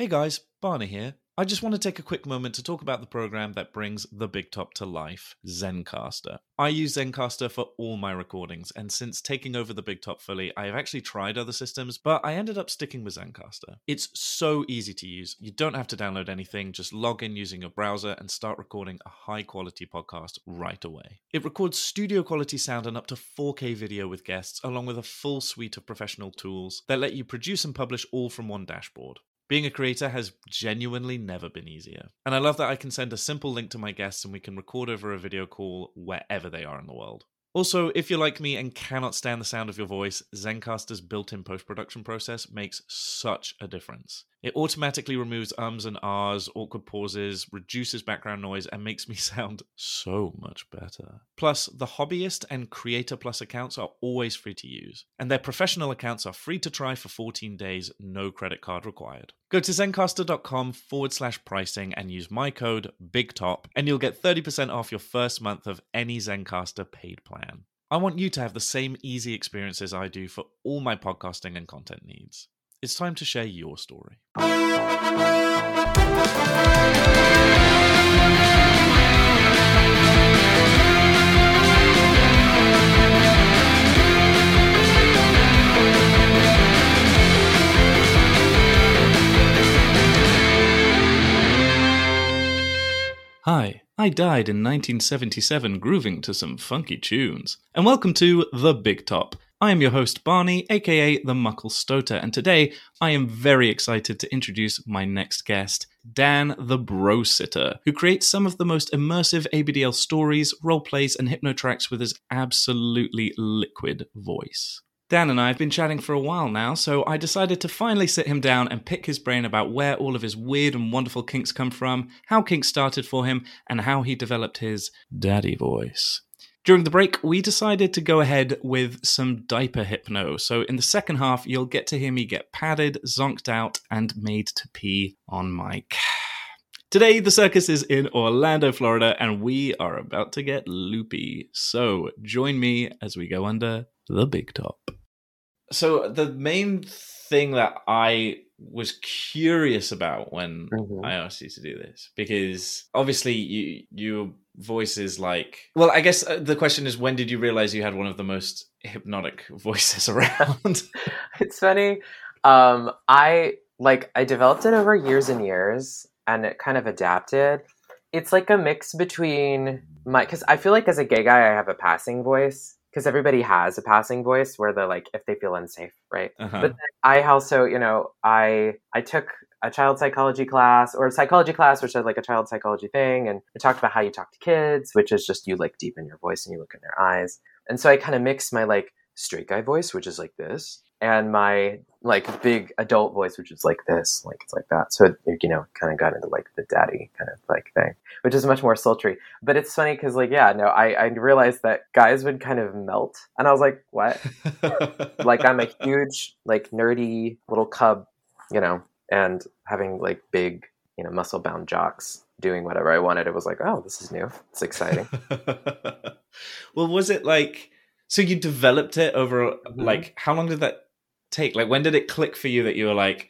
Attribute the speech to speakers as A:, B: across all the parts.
A: Hey guys, Barney here. I just want to take a quick moment to talk about the program that brings the big top to life, Zencastr. I use Zencastr for all my recordings, and since taking over the big top fully, I have actually tried other systems, but I ended up sticking with Zencastr. It's so easy to use. You don't have to download anything, just log in using your browser and start recording a high quality podcast right away. It records studio quality sound and up to 4K video with guests, along with a full suite of professional tools that let you produce and publish all from one dashboard. Being a creator has genuinely never been easier. And I love that I can send a simple link to my guests and we can record over a video call wherever they are in the world. Also, if you're like me and cannot stand the sound of your voice, Zencastr's built in post production process makes such a difference. It automatically removes ums and ahs, awkward pauses, reduces background noise, and makes me sound so much better. Plus, the Hobbyist and Creator Plus accounts are always free to use, and their professional accounts are free to try for 14 days, no credit card required. Go to zencastr.com forward slash pricing and use my code BIGTOP, and you'll get 30% off your first month of any Zencastr paid plan. I want you to have the same easy experiences I do for all my podcasting and content needs. It's time to share your story. Hi, I died in 1977 grooving to some funky tunes. And welcome to The Big Top. I am your host, Barney, aka The Muckle Stoater, and today I am very excited to introduce my next guest, Dan the Bro Sitter, who creates some of the most immersive ABDL stories, roleplays, and hypnotracks with his absolutely liquid voice. Dan and I have been chatting for a while now, so I decided to finally sit him down and pick his brain about where all of his weird and wonderful kinks come from, how kinks started for him, and how he developed his daddy voice. During the break, we decided to go ahead with some diaper hypno. So, in the second half, you'll get to hear me get padded, zonked out, and made to pee on mic. Today, the circus is in Orlando, Florida, and we are about to get loopy. So, join me as we go under the big top. So, the main thing that I was curious about when
B: Mhm.
A: I asked you to do this, because obviously you your voice is like. Well, I guess uh, the question is, when did you realize you had one of the most hypnotic voices around?
B: it's funny. Um, I like I developed it over years and years, and it kind of adapted. It's like a mix between my because I feel like as a gay guy, I have a passing voice because everybody has a passing voice where they're like if they feel unsafe, right?
A: uh-huh.
B: But then I also, you know, I I took a child psychology class or a psychology class, which is like a child psychology thing, and it talked about how you talk to kids, which is just you like deepen your voice and you look in their eyes. And so I kind of mixed my like straight guy voice, which is like this, and my like big adult voice, which is like this, like it's like that. So it, you know, kind of got into like the daddy kind of like thing, which is much more sultry. But it's funny because like yeah, no, I I realized that guys would kind of melt, and I was like, what? like I'm a huge like nerdy little cub, you know, and having like big, you know, muscle bound jocks doing whatever I wanted. It was like, oh, this is new. It's exciting.
A: well, was it like so you developed it over
B: Mhm.
A: like how long did that take? Like when did it click for you that you were like,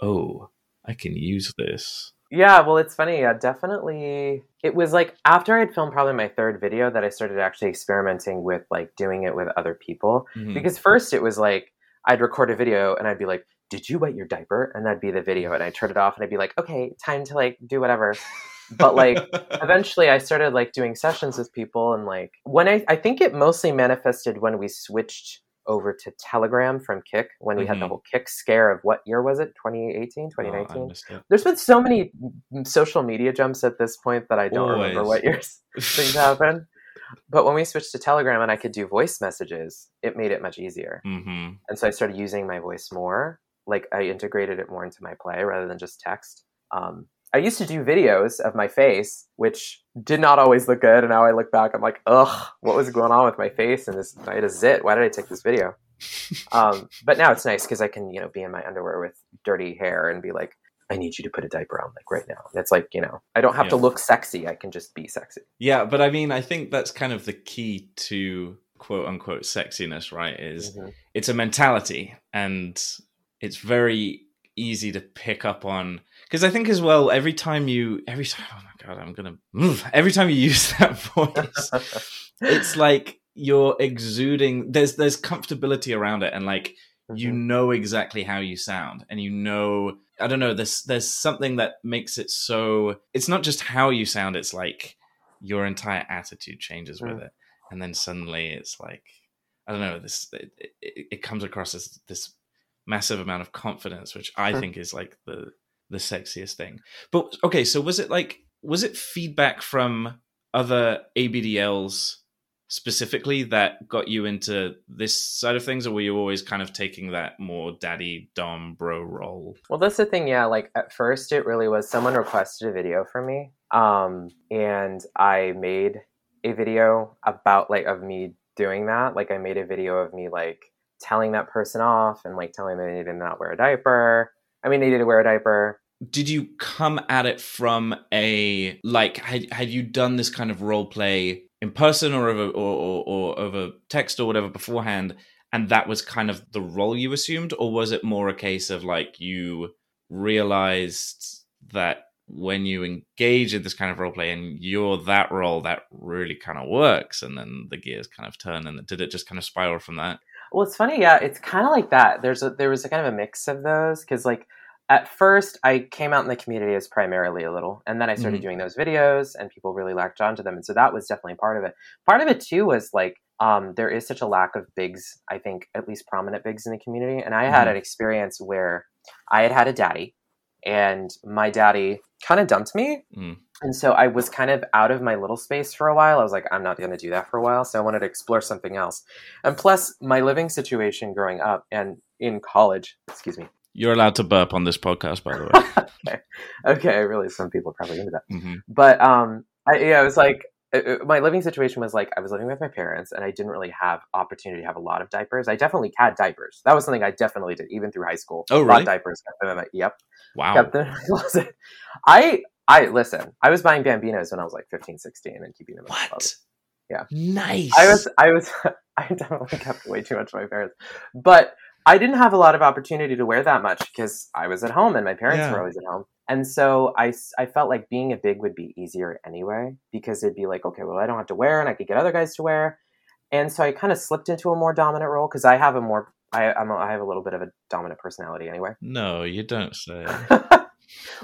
A: "Oh, I can use this."
B: yeah, well, it's funny. Yeah, definitely. It was like after I'd filmed probably my third video that I started actually experimenting with like doing it with other people.
A: Mhm.
B: Because first it was like I'd record a video and I'd be like, "Did you wet your diaper?" And that'd be the video, and I'd turn it off and I'd be like, "Okay, time to like do whatever." but, like, eventually i started like doing sessions with people and like when i i think it mostly manifested when we switched over to telegram from Kik when we had the
A: Mhm.
B: whole Kik scare of what year was it 2018
A: Oh, I
B: 2019
A: missed it.
B: there's been so many social media jumps at this point that i don't remember what years things happen but when we switched to telegram and i could do voice messages it made it much easier
A: hmm
B: and so I started using my voice more. Like I integrated it more into my play rather than just text. Um, I used to do videos of my face, which did not always look good. And now I look back, I'm like, ugh, what was going on with my face? And this, I had a zit. Why did I take this video? Um, but now it's nice because I can, you know, be in my underwear with dirty hair and be like, I need you to put a diaper on, like right now. And it's like, you know, I don't have to look sexy. I can just be sexy.
A: Yeah, but I mean, I think that's kind of the key to quote unquote sexiness, right? Is
B: Mhm.
A: it's a mentality and it's very easy to pick up on because I think as well every time you every time oh my god I'm gonna every time you use that voice it's like you're exuding there's there's comfortability around it and like mm-hmm. you know exactly how you sound and you know I don't know there's there's something that makes it so it's not just how you sound it's like your entire attitude changes with mm. it and then suddenly it's like I don't know this it, it, it comes across as this massive amount of confidence, which I think is like the the sexiest thing. But okay, so was it like was it feedback from other ABDLs specifically that got you into this side of things, or were you always kind of taking that more daddy dom bro role?
B: Well, that's the thing. Yeah, like at first, it really was someone requested a video from me, um, and I made a video about like of me doing that. Like I made a video of me like telling that person off and like telling them they to not wear a diaper. I mean, they to wear a diaper.
A: Did you come at it from a like had had you done this kind of role play in person or over or, or, or over text or whatever beforehand, and that was kind of the role you assumed, or was it more a case of like you realized that when you engage in this kind of role play and you're that role that really kind of works and then the gears kind of turn and did it just kind of spiral from that
B: well, it's funny, yeah. It's kind of like that. There's a, there was a kind of a mix of those because like at first I came out in the community as primarily a little, and then I started mm-hmm. doing those videos, and people really latched onto them, and so that was definitely part of it. Part of it too was like um, there is such a lack of bigs. I think at least prominent bigs in the community, and I mm-hmm. had an experience where I had had a daddy, and my daddy kind of dumped me. Mm. And so I was kind of out of my little space for a while. I was like, I'm not going to do that for a while. So I wanted to explore something else. And plus, my living situation growing up and in college, excuse me.
A: You're allowed to burp on this podcast, by the way.
B: okay. okay. Really, some people probably into that. Mm-hmm. But um, I, yeah, I was like, it, my living situation was like I was living with my parents and I didn't really have opportunity to have a lot of diapers. I definitely had diapers. That was something I definitely did even through high school.
A: Oh, really?
B: diapers. Kept them in my, yep.
A: Wow.
B: Kept them in my closet. I I listen. I was buying Bambinos when I was like 15, 16 and keeping them in what? my closet. Yeah.
A: Nice.
B: I was I was I definitely kept way too much of my parents. But I didn't have a lot of opportunity to wear that much because I was at home and my parents yeah. were always at home. And so I, I felt like being a big would be easier anyway because it'd be like, okay, well, I don't have to wear and I could get other guys to wear. And so I kind of slipped into a more dominant role because I have a more, I, I'm a, I have a little bit of a dominant personality anyway.
A: No, you don't say.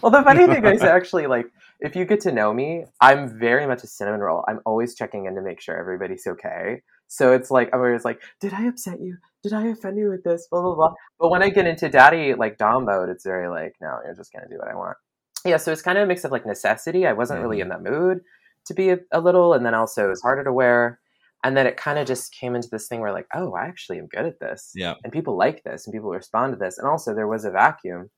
B: well, the funny thing is actually like, if you get to know me, I'm very much a cinnamon roll. I'm always checking in to make sure everybody's okay. So it's like I'm always like, did I upset you? Did I offend you with this? Blah blah blah. But when I get into daddy like dom mode, it's very like, no, you're just gonna do what I want. Yeah, so it's kind of a mix of like necessity. I wasn't mm-hmm. really in that mood to be a, a, little, and then also it was harder to wear. And then it kind of just came into this thing where like, oh, I actually am good at this.
A: Yeah.
B: And people like this, and people respond to this. And also there was a vacuum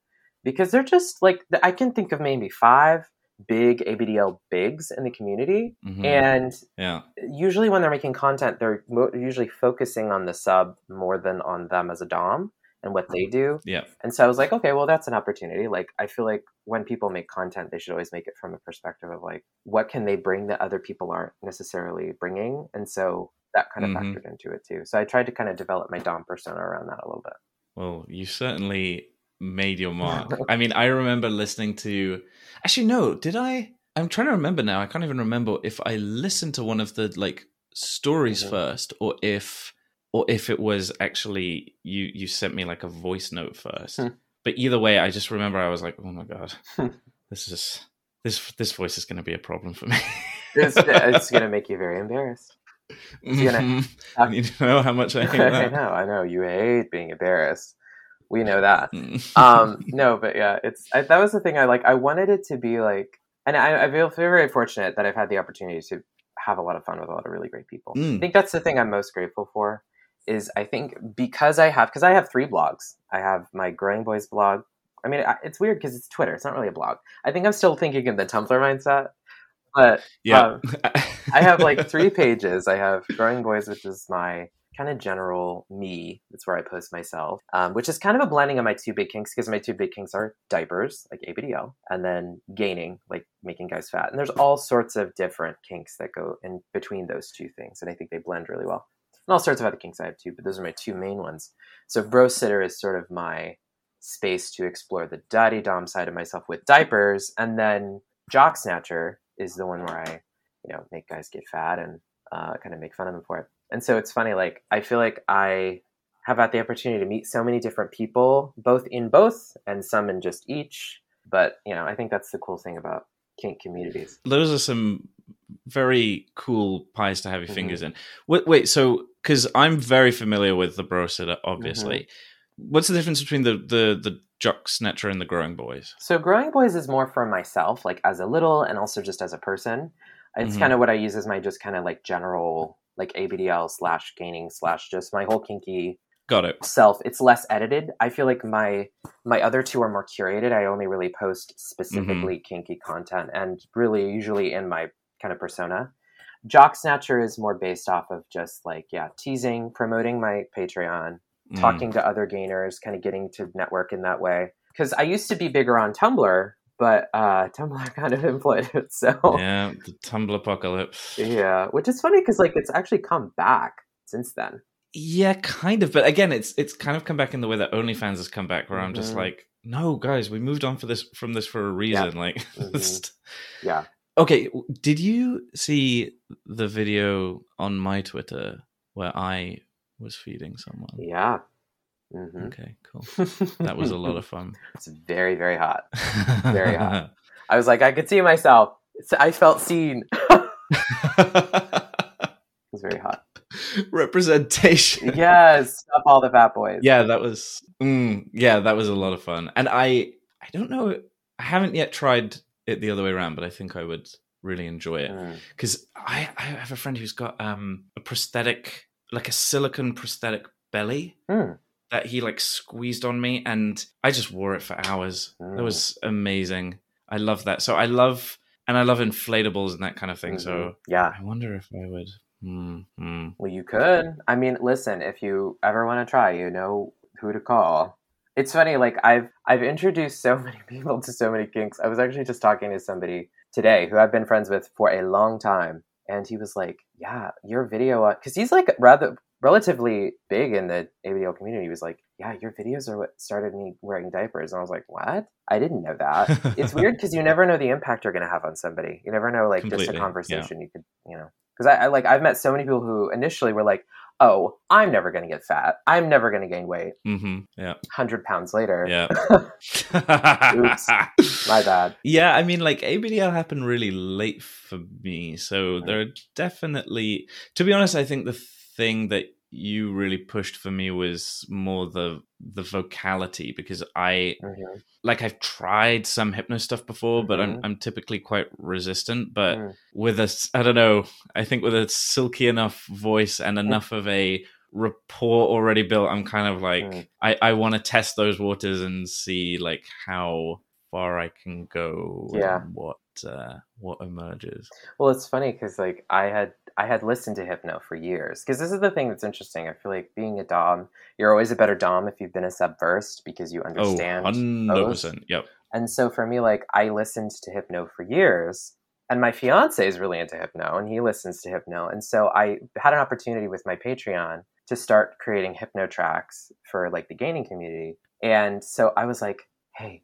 B: because they're just like I can think of maybe five big ABDL bigs in the community. Mm-hmm. And
A: yeah.
B: usually when they're making content, they're mo- usually focusing on the sub more than on them as a Dom and what they do.
A: Yeah.
B: And so I was like, okay, well, that's an opportunity. Like, I feel like when people make content, they should always make it from a perspective of like, what can they bring that other people aren't necessarily bringing? And so that kind of mm-hmm. factored into it too. So I tried to kind of develop my Dom persona around that a little bit.
A: Well, you certainly made your mark. I mean, I remember listening to. Actually, no. Did I? I'm trying to remember now. I can't even remember if I listened to one of the like stories mm-hmm. first, or if, or if it was actually you. You sent me like a voice note first. Hmm. But either way, I just remember I was like, "Oh my god, hmm. this is this this voice is going to be a problem for me."
B: it's, it's going to make you very embarrassed.
A: Gonna, mm-hmm. I need to know how much I hate that.
B: I know, I know. You hate being embarrassed we know that. Mm. um, no, but yeah, it's I, that was the thing. I like. I wanted it to be like, and I, I feel very fortunate that I've had the opportunity to have a lot of fun with a lot of really great people. Mm. I think that's the thing I'm most grateful for. Is I think because I have because I have three blogs. I have my Growing Boys blog. I mean, it's weird because it's Twitter. It's not really a blog. I think I'm still thinking in the Tumblr mindset. But
A: yeah, um,
B: I have like three pages. I have Growing Boys, which is my kind of general me. That's where I post myself, um, which is kind of a blending of my two big kinks because my two big kinks are diapers, like ABDL, and then gaining, like making guys fat. And there's all sorts of different kinks that go in between those two things, and I think they blend really well. And all sorts of other kinks I have too, but those are my two main ones. So bro sitter is sort of my space to explore the daddy dom side of myself with diapers, and then Jock Snatcher is the one where I, you know, make guys get fat and uh, kind of make fun of them for it. And so it's funny, like I feel like I have had the opportunity to meet so many different people, both in both and some in just each. But you know, I think that's the cool thing about kink communities.
A: Those are some very cool pies to have your
B: Mhm.
A: fingers in. Wait, wait so because I'm very familiar with the bro sitter, obviously.
B: Mm-hmm.
A: What's the difference between the the the jock snatcher and the growing boys?
B: So growing boys is more for myself, like as a little, and also just as a person. It's
A: Mhm.
B: kind of what I use as my just kind of like general like ABDL slash gaining slash just my whole kinky
A: Got it.
B: self. It's less edited. I feel like my my other two are more curated. I only really post specifically kinky content, and really usually in my kind of persona. Jock Snatcher is more based off of just like yeah teasing, promoting my Patreon,
A: Mm.
B: talking to other gainers, kind of getting to network in that way. Because I used to be bigger on Tumblr, but uh, Tumblr kind of imploded. So
A: Yeah, the Tumblr apocalypse.
B: yeah, which is funny because like it's actually come back since then.
A: Yeah, kind of. But again, it's it's kind of come back in the way that OnlyFans has come back, where I'm just
B: Mhm.
A: like, no, guys, we moved on for this from this for a reason. Like,
B: Mhm. Yeah.
A: okay. Did you see the video on my Twitter where I was feeding someone?
B: Yeah. Hmm
A: Okay, cool. That was a lot of fun.
B: It's very very hot. Very hot. I was like, I could see myself. I felt seen. It was very hot.
A: Representation.
B: Yes, stop all the fat boys.
A: yeah that was mm, yeah that was a lot of fun and i i don't know i haven't yet tried it the other way around but i think i would really enjoy it
B: Mm.
A: because I, I have a friend who's got um a prosthetic like a silicone prosthetic belly
B: Mm.
A: That he like squeezed on me and i just wore it for hours
B: Mm.
A: that was amazing i love that so i love and i love inflatables and that kind of thing
B: Mhm.
A: so
B: yeah.
A: i wonder if i would Hmm, hmm.
B: Well, you could. I mean, listen, if you ever want to try, you know who to call. It's funny, like I've I've introduced so many people to so many kinks. I was actually just talking to somebody today who I've been friends with for a long time, and he was like, "Yeah, your video," because he's like rather relatively big in the ABDL community. Was like, "Yeah, your videos are what started me wearing diapers," and I was like, "What? I didn't know that." it's weird because you never know the impact you're going to have on somebody. You never know, like just
A: Completely,
B: a
A: yeah.
B: conversation you could, you know. Because I, I like I've met so many people who initially were like, "Oh, I'm never going to get fat. I'm never going to gain weight."
A: hmm yeah
B: Hundred pounds later,
A: Yeah.
B: Oops. my bad.
A: Yeah, I mean, like ABDL happened really late for me, so there are definitely. To be honest, I think the thing that you really pushed for me was more the the vocality because I
B: Mhm.
A: like I've tried some hypno stuff before, but I'm
B: Mhm.
A: I'm typically quite resistant. But
B: Mm.
A: with a I don't know, I think with a silky enough voice and enough of a rapport already built, I'm kind of like
B: Mm.
A: I I want to test those waters and see like how far I can go.
B: Yeah.
A: and what uh, what emerges.
B: Well, it's funny because like I had I had listened to hypno for years because this is the thing that's interesting. I feel like being a dom, you're always a better dom if you've been a sub first because you
A: Oh,
B: understand
A: 100
B: both.
A: percent. Yep.
B: And so for me, like I listened to hypno for years, and my fiance is really into hypno, and he listens to hypno, and so I had an opportunity with my Patreon to start creating hypno tracks for like the gaining community, and so I was like, hey,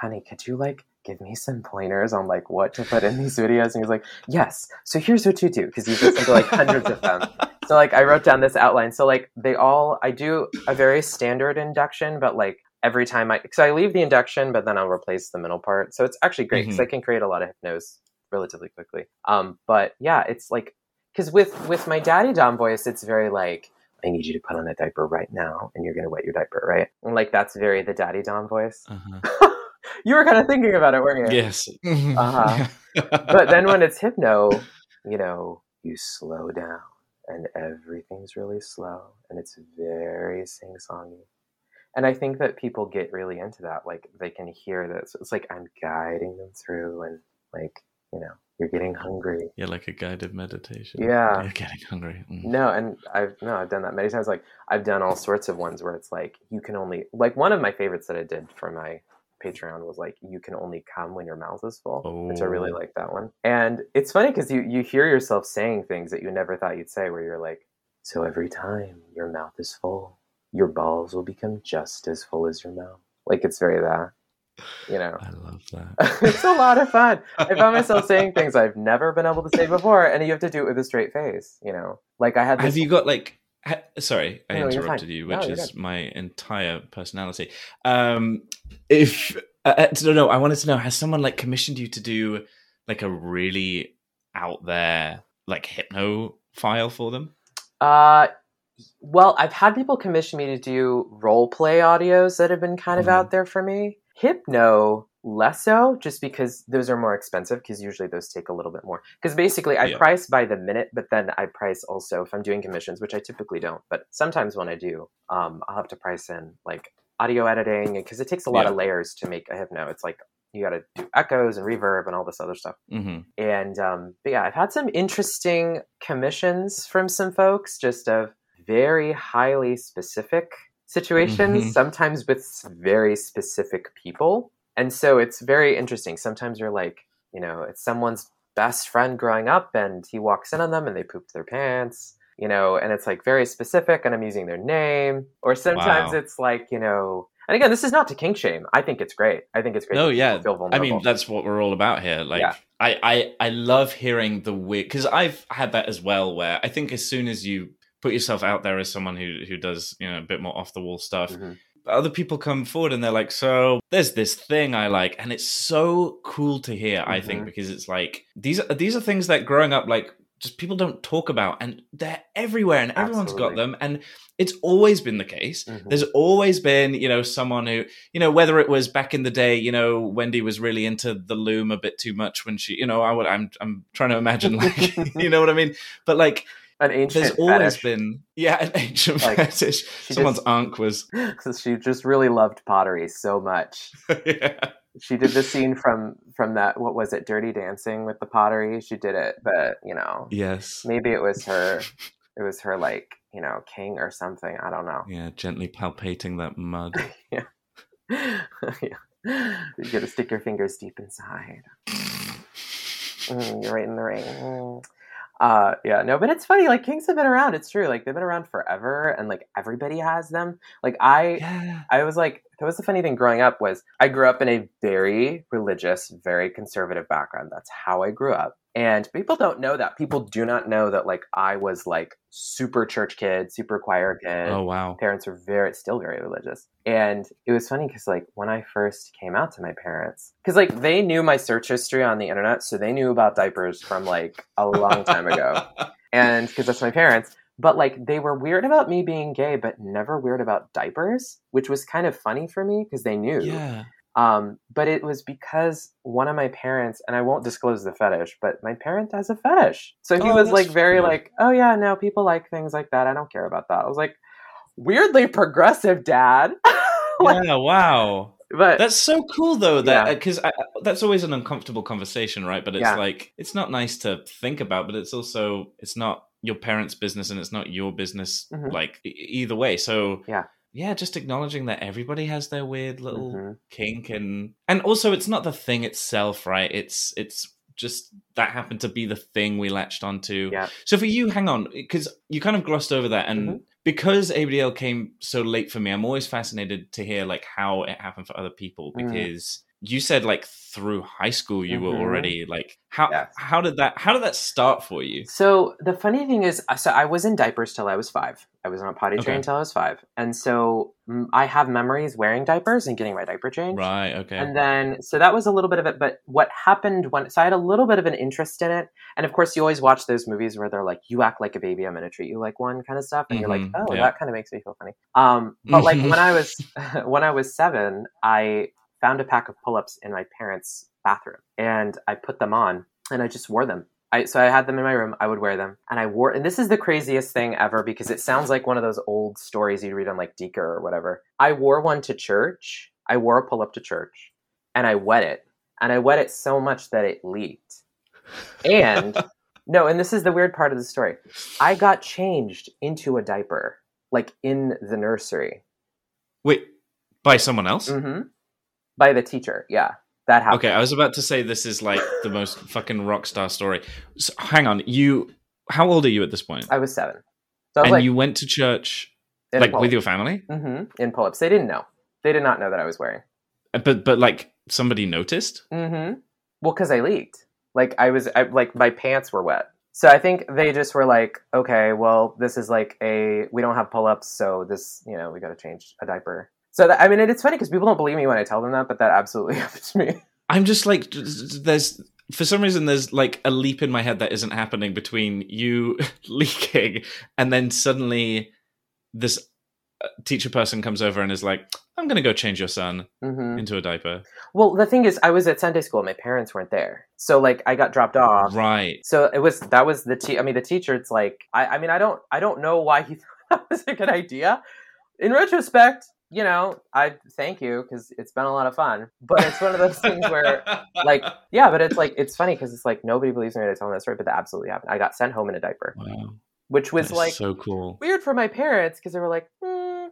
B: honey, could you like give me some pointers on like what to put in these videos? And he's like, yes. So here's what you do because he's listened to like hundreds of them. So like I wrote down this outline. So like they all I do a very standard induction, but like every time I so I leave the induction, but then I'll replace the middle part. So it's actually great because I can create a lot of hypnos relatively quickly. Um, but yeah, it's like because with with my daddy dom voice, it's very like I need you to put on a diaper right now, and you're gonna wet your diaper, right? And like that's very the daddy dom voice.
A: Uh-huh.
B: you were kind of thinking about it, weren't you?
A: Yes.
B: Uh-huh. But then when it's hypno, you know, you slow down and everything's really slow and it's very sing songy. And I think that people get really into that. Like they can hear this. It's like I'm guiding them through and like, you know, you're getting hungry.
A: yeah, like a guided meditation.
B: Yeah.
A: You're getting hungry. Mm.
B: No, and I've no, I've done that many times. Like I've done all sorts of ones where it's like you can only like one of my favorites that I did for my Patreon was like you can only come when your mouth is full, which I really
A: Oh.
B: like that one. And it's funny because you you hear yourself saying things that you never thought you'd say, where you're like, so every time your mouth is full, your balls will become just as full as your mouth. Like it's very that. You know,
A: I love that.
B: it's a lot of fun. I found myself saying things I've never been able to say before, and you have to do it with a straight face. You know, like I had. This,
A: Have you got like? Sorry, I
B: No,
A: interrupted you, which
B: you're
A: is
B: good.
A: my entire personality. Um, if uh, uh, no, no, I wanted to know: has someone like commissioned you to do like a really out there like hypno file for them?
B: Uh, well, I've had people commission me to do role play audios that have been kind of
A: Mhm.
B: out there for me. Hypno, less so, just because those are more expensive. Because usually those take a little bit more. Because basically, I
A: Yeah.
B: price by the minute, but then I price also if I'm doing commissions, which I typically don't. But sometimes when I do, um, I'll have to price in like audio editing because it takes a lot
A: Yeah.
B: of layers to make a hypno. It's like you got to do echoes and reverb and all this other stuff.
A: hmm
B: And um, but yeah, I've had some interesting commissions from some folks, just of very highly specific situations,
A: Mhm.
B: sometimes with very specific people. And so it's very interesting. Sometimes you're like, you know, it's someone's best friend growing up, and he walks in on them and they poop their pants. You know, and it's like very specific, and I'm using their name. Or sometimes
A: Wow.
B: it's like, you know, and again, this is not to kink shame. I think it's great. I think it's great. People
A: yeah.
B: feel
A: I mean, that's what we're all about here. Like,
B: Yeah.
A: I, I, I love hearing the weird because I've had that as well. Where I think as soon as you put yourself out there as someone who who does you know a bit more off the wall stuff,
B: Mhm.
A: Other people come forward and they're like, "So there's this thing I like," and it's so cool to hear. I think
B: Mhm.
A: because it's like these are these are things that growing up like just people don't talk about, and they're everywhere, and everyone's got them, and it's always been the case.
B: Mhm.
A: There's always been, you know, someone who, you know, whether it was back in the day, you know, Wendy was really into the loom a bit too much when she, you know, I would, I'm, I'm trying to imagine, like, you know what I mean? But like,
B: an ancient
A: there's always
B: fetish.
A: been, yeah, an ancient
B: Like,
A: fetish. Someone's
B: just-
A: ankh was,
B: she just really loved pottery so much.
A: yeah.
B: She did the scene from from that what was it, Dirty Dancing with the pottery. She did it, but you know,
A: Yes.
B: maybe it was her. It was her like you know king or something. I don't know.
A: Yeah, gently palpating that mud.
B: Yeah. You gotta stick your fingers deep inside. Mm, you're right in the ring. Mm. Uh, yeah, no, but it's funny. Like kings have been around. It's true. Like they've been around forever, and like everybody has them. Like I,
A: Yeah.
B: I was like, that was the funny thing growing up was I grew up in a very religious, very conservative background. That's how I grew up. And people don't know that. People do not know that like I was like super church kid, super choir kid.
A: Oh, wow.
B: Parents were very still very religious. And it was funny because like when I first came out to my parents, because like they knew my search history on the internet, so they knew about diapers from like a long time ago and because that's my parents but like they were weird about me being gay but never weird about diapers which was kind of funny for me because they knew
A: yeah.
B: um but it was because one of my parents and i won't disclose the fetish but my parent has a fetish so he
A: Oh,
B: was like very like oh yeah no people like things like that i don't care about that i was like weirdly progressive dad Like,
A: Yeah, wow.
B: but
A: That's so cool though that
B: Yeah.
A: because that's always an uncomfortable conversation, right? But it's
B: Yeah.
A: like it's not nice to think about, but it's also it's not your parents' business and it's not your business.
B: Mhm.
A: Like e- either way, so
B: Yeah.
A: yeah, just acknowledging that everybody has their weird little
B: Mhm.
A: kink and and also it's not the thing itself, right? It's it's just that happened to be the thing we latched onto.
B: Yeah.
A: So for you, hang on, because you kind of glossed over that, and
B: Mhm.
A: because ABDL came so late for me, I'm always fascinated to hear like how it happened for other people.
B: Mm.
A: Because you said like through high school you were
B: Mhm.
A: already like how
B: Yes.
A: how did that how did that start for you?
B: So the funny thing is, so I was in diapers till I was five. I was on a potty
A: Okay.
B: trained till I was five, and so mm, I have memories wearing diapers and getting my diaper changed.
A: Right. Okay.
B: And then, so that was a little bit of it. But what happened when, so I had a little bit of an interest in it. And of course, you always watch those movies where they're like, you act like a baby, I'm going to treat you like one kind of stuff. And you're like,
A: Mhm,
B: oh,
A: yeah.
B: that kind of makes me feel funny. Um, but like when I was, when I was seven, I found a pack of pull ups in my parents' bathroom and I put them on and I just wore them. I, so I had them in my room. I would wear them, and I wore. And this is the craziest thing ever because it sounds like one of those old stories you read on like Deeker or whatever. I wore one to church. I wore a pull up to church, and I wet it, and I wet it so much that it leaked. And no, and this is the weird part of the story. I got changed into a diaper, like in the nursery,
A: Wait, by someone else?
B: hmm by the teacher. Yeah, that happened.
A: Okay, I was about to say this is like the most fucking rock star story. So, hang on, you how old are you at this point?
B: I was seven. So I was
A: and
B: like,
A: you went to church like
B: pull-ups.
A: with your family?
B: hmm in pull-ups. They didn't know. They did not know that I was wearing.
A: Uh, But but like somebody noticed.
B: Mm-hmm. Well, because I leaked. Like I was, I, like my pants were wet. So I think they just were like, okay, well, this is like a we don't have pull ups, so this, you know, we got to change a diaper. So that, I mean, it, it's funny because people don't believe me when I tell them that, but that absolutely happened to me.
A: I'm just like there's for some reason there's like a leap in my head that isn't happening between you leaking and then suddenly this uh, teacher person comes over and is like, "I'm going to go change your son
B: hmm
A: into a diaper."
B: Well, the thing is, I was at Sunday school. And my parents weren't there, so like I got dropped off.
A: Right.
B: So it was that was the te- I mean, the teacher. It's like I, I mean, I don't I don't know why he thought that was a good idea. In retrospect, you know, I thank you because it's been a lot of fun. But it's one of those things where like yeah, but it's like it's funny because it's like nobody believes me when I tell them that story, but that absolutely happened. I got sent home in a diaper,
A: wow.
B: which was like
A: so cool.
B: weird for my parents because they were like, hmm,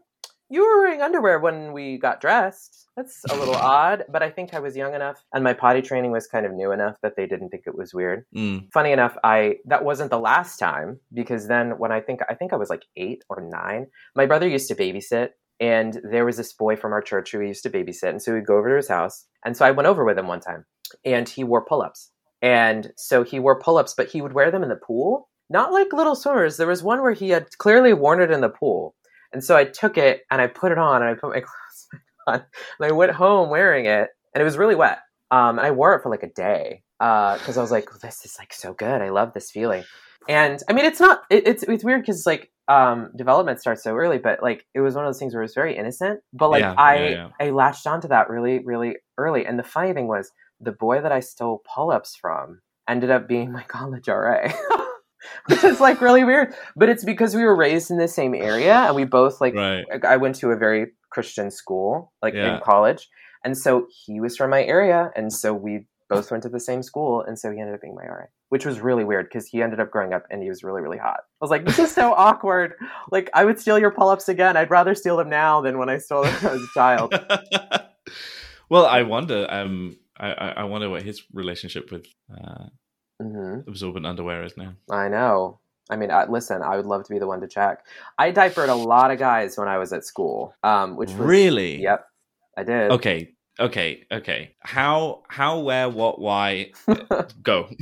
B: "You were wearing underwear when we got dressed." That's a little odd, but I think I was young enough and my potty training was kind of new enough that they didn't think it was weird.
A: Mm.
B: Funny enough, I that wasn't the last time because then when I think I think I was like 8 or 9, my brother used to babysit and there was this boy from our church who we used to babysit and so we'd go over to his house. And so I went over with him one time and he wore pull-ups. And so he wore pull-ups but he would wear them in the pool, not like little swimmers. There was one where he had clearly worn it in the pool. And so I took it and I put it on and I put my clothes on and I went home wearing it and it was really wet. Um, and I wore it for like a day because I was like, this is like so good. I love this feeling. And I mean, it's not, it, it's, it's weird because like um, development starts so early, but like it was one of those things where it was very innocent. But like
A: Yeah,
B: I,
A: yeah, yeah.
B: I latched onto that really, really early. And the funny thing was the boy that I stole pull ups from ended up being my college RA. Which is like really weird, but it's because we were raised in the same area and we both like
A: Right.
B: I went to a very Christian school, like in college, and so he was from my area, and so we both went to the same school, and so he ended up being my RA, which was really weird because he ended up growing up and he was really, really hot. I was like, this is so awkward. Like, I would steal your pull-ups again. I'd rather steal them now than when I stole them as a child.
A: well, I wonder. Um, I, I wonder what his relationship with uh,
B: hmm
A: absorbent underwear is now.
B: I know. I mean, I, listen, I would love to be the one to check. I diapered a lot of guys when I was at school, um, which was
A: really?
B: Yep, I did.
A: Okay. Okay. Okay. How? How? Where? What? Why? Go.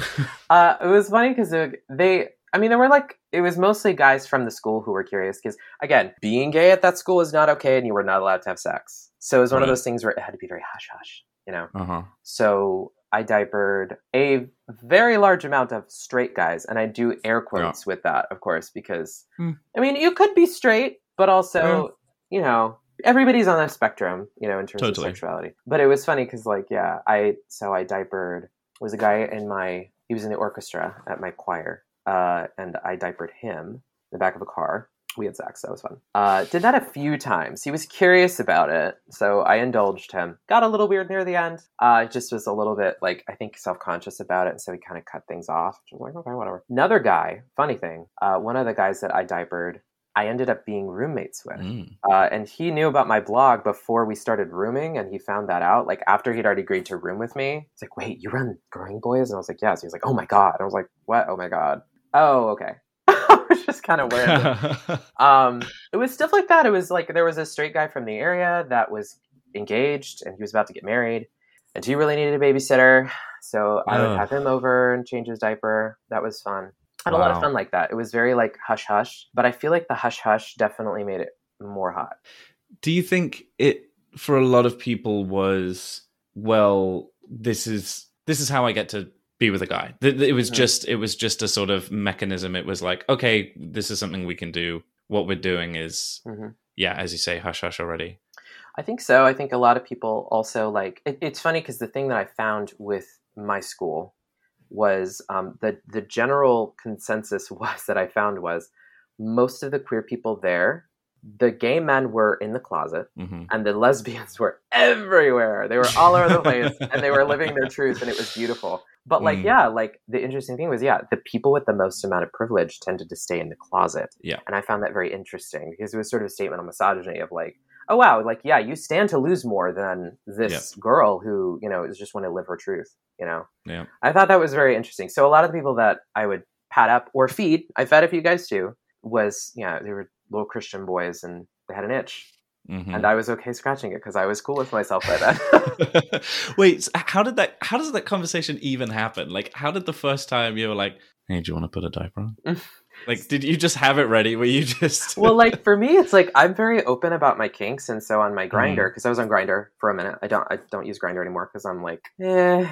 B: Uh, it was funny because they, I mean, there were like, it was mostly guys from the school who were curious because, again, being gay at that school was not okay and you were not allowed to have sex. So it was one of those things where it had to be very hush hush, you know?
A: uh huh.
B: So I diapered a very large amount of straight guys, and I do air quotes with that, of course, because,
A: Hmm.
B: I mean, you could be straight, but also, you know, everybody's on a spectrum, you know, in terms
A: Totally.
B: of sexuality. But it was funny because, like, yeah, I, so I diapered, was a guy in my, he was in the orchestra at my choir, uh, and I diapered him in the back of a car. We had sex. That was fun. Uh, did that a few times. He was curious about it, so I indulged him. Got a little weird near the end. Uh, just was a little bit like I think self conscious about it, and so he kind of cut things off. Which was like, okay, whatever. Another guy. Funny thing. Uh, one of the guys that I diapered, I ended up being roommates with.
A: Mm.
B: Uh, and he knew about my blog before we started rooming, and he found that out like after he'd already agreed to room with me. He's like, "Wait, you run Growing Boys?" And I was like, "Yes." He was like, "Oh my god!" And I was like, "What? Oh my god." Oh, okay. I was just kind of weird. um, it was stuff like that. It was like there was a straight guy from the area that was engaged, and he was about to get married, and he really needed a babysitter. So I would have him over and change his diaper. That was fun. I had a lot of fun like that. It was very like hush hush, but I feel like the hush hush definitely made it more hot.
A: Do you think it for a lot of people was well? This is this is how I get to be with a guy. It was
B: Mhm.
A: just it was just a sort of mechanism. It was like, okay, this is something we can do. What we're doing is,
B: Mhm.
A: yeah, as you say, hush hush already.
B: I think so. I think a lot of people also like. It, it's funny because the thing that I found with my school was um, the the general consensus was that I found was most of the queer people there, the gay men were in the closet
A: hmm
B: and the lesbians were everywhere. They were all over the place and they were living their truth and it was beautiful. But like
A: Mm.
B: yeah, like the interesting thing was yeah, the people with the most amount of privilege tended to stay in the closet.
A: Yeah.
B: And I found that very interesting because it was sort of a statement on misogyny of like, oh wow, like yeah, you stand to lose more than this girl who, you know, is just want to live her truth, you know.
A: Yeah.
B: I thought that was very interesting. So a lot of the people that I would pat up or feed, I fed a few guys too, was yeah, they were little Christian boys and they had an itch.
A: Mhm.
B: and I was okay scratching it because I was cool with myself by then.
A: Wait, so how did that? How does that conversation even happen? Like, how did the first time you were like, "Hey, do you want to put a diaper on?" like, did you just have it ready? Were you just
B: well, like for me, it's like I'm very open about my kinks, and so on my
A: Mm-hmm.
B: Grindr, because I was on Grindr for a minute. I don't, I don't use Grindr anymore because I'm like, eh.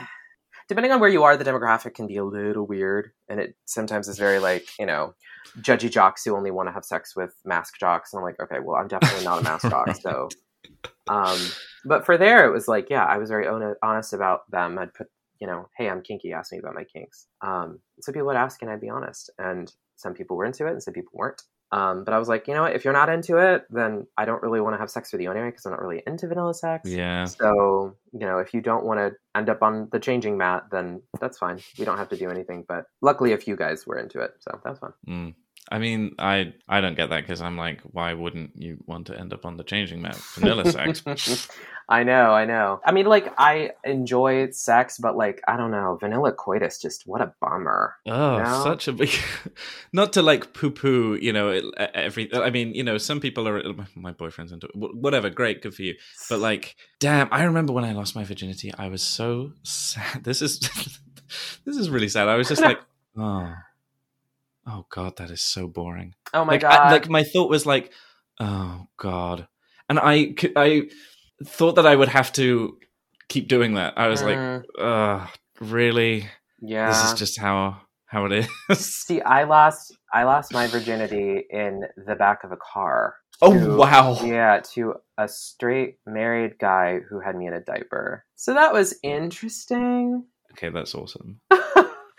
B: Depending on where you are, the demographic can be a little weird, and it sometimes is very like you know, judgy jocks who only want to have sex with masc jocks, and I'm like, okay, well, I'm definitely not a masc jock, so. Um, but for there, it was like, yeah, I was very on- honest about them. I'd put, you know, hey, I'm kinky. Ask me about my kinks. Um, so people would ask, and I'd be honest. And some people were into it, and some people weren't. Um, but I was like, you know what? If you're not into it, then I don't really want to have sex with you anyway because I'm not really into vanilla sex.
A: yeah?
B: So, you know, if you don't want to end up on the changing mat, then that's fine. We don't have to do anything. But luckily, a few guys were into it. So that's fine.
A: Mm. I mean, I I don't get that because I'm like, why wouldn't you want to end up on the changing mat? Vanilla sex.
B: I know, I know. I mean, like, I enjoy sex, but, like, I don't know. Vanilla coitus, just what a bummer.
A: Oh,
B: No?
A: such a big. Not to like poo poo, you know, it- every. I mean, you know, some people are. My boyfriend's into it. Whatever, great, good for you. But like, damn, I remember when I lost my virginity, I was so sad. This is. this is really sad. I was just like, oh. Oh God, that is so boring.
B: oh my
A: like,
B: god.
A: I, like my thought was like, oh God, and I I thought that I would have to keep doing that. I was like,
B: Mm,
A: uh, really?
B: yeah.
A: This is just how how it is.
B: See, I lost I lost my virginity in the back of a car.
A: oh
B: to-
A: wow!
B: Yeah, to a straight married guy who had me in a diaper. So that was interesting.
A: Okay, that's awesome.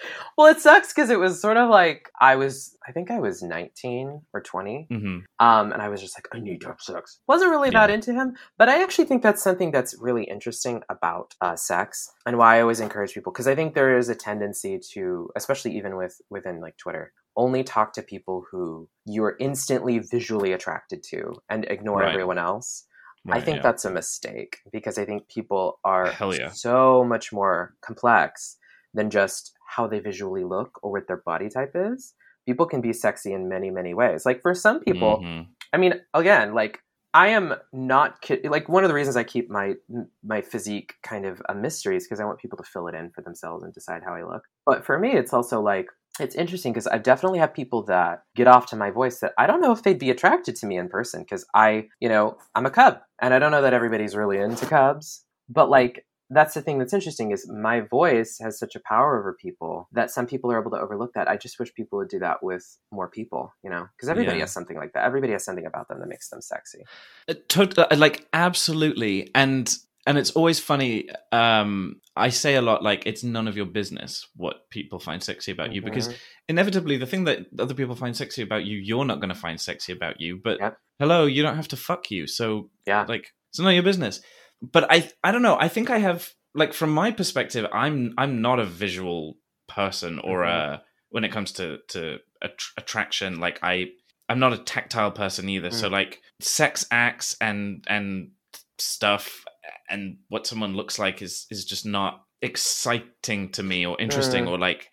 B: well, it sucks because it was sort of like I was, I think I was 19 or 20.
A: hmm
B: Um, and I was just like, I need to have sex. Wasn't really that into him, but I actually think that's something that's really interesting about uh, sex and why I always encourage people because I think there is a tendency to, especially even with within like Twitter, only talk to people who you're instantly visually attracted to and ignore
A: Right.
B: everyone else. I think
A: yeah.
B: that's a mistake because I think people are
A: yeah.
B: so much more complex than just how they visually look or what their body type is. People can be sexy in many, many ways. Like for some people,
A: Mhm.
B: I mean, again, like I am not ki- like one of the reasons I keep my my physique kind of a mystery is because I want people to fill it in for themselves and decide how I look. But for me, it's also like it's interesting because I definitely have people that get off to my voice that I don't know if they'd be attracted to me in person because I, you know, I'm a cub and I don't know that everybody's really into cubs. But like that's the thing that's interesting is my voice has such a power over people that some people are able to overlook that. I just wish people would do that with more people, you know, because everybody
A: Yeah.
B: has something like that. Everybody has something about them that makes them sexy.
A: Uh, tot- uh, like absolutely, and and it's always funny. Um, I say a lot like it's none of your business what people find sexy about you because
B: Mhm.
A: inevitably the thing that other people find sexy about you, you're not going to find sexy about you. But
B: Yep.
A: hello, you don't have to fuck you, so
B: yeah,
A: like it's none of your business. But I I don't know. I think I have like from my perspective, I'm I'm not a visual person or
B: Mhm.
A: a when it comes to to att- attraction. Like I I'm not a tactile person either. So like sex acts and and stuff and what someone looks like is is just not exciting to me or interesting
B: Mm.
A: or like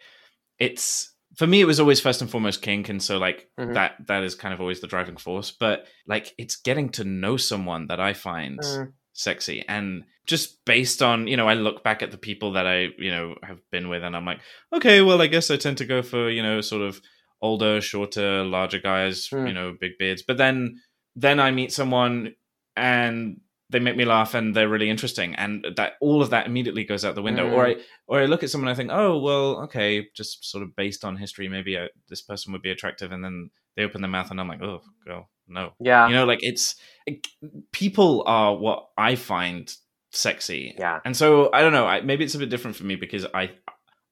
A: it's for me it was always first and foremost kink and so like
B: Mhm.
A: that that is kind of always the driving force but like it's getting to know someone that i find
B: Mm.
A: Sexy. And just based on you know i look back at the people that i you know have been with and i'm like okay well i guess i tend to go for you know sort of older shorter larger guys
B: Mm.
A: you know big beards. But then then i meet someone and they make me laugh and they're really interesting. And that all of that immediately goes out the window.
B: Mm.
A: or i or i look at someone and i think oh well okay just sort of based on history maybe uh this person would be attractive. And then they open their mouth and i'm like oh girl no.
B: Yeah,
A: you know like it's it, people are what i find sexy.
B: Yeah,
A: and so i don't know I, maybe it's a bit different for me because i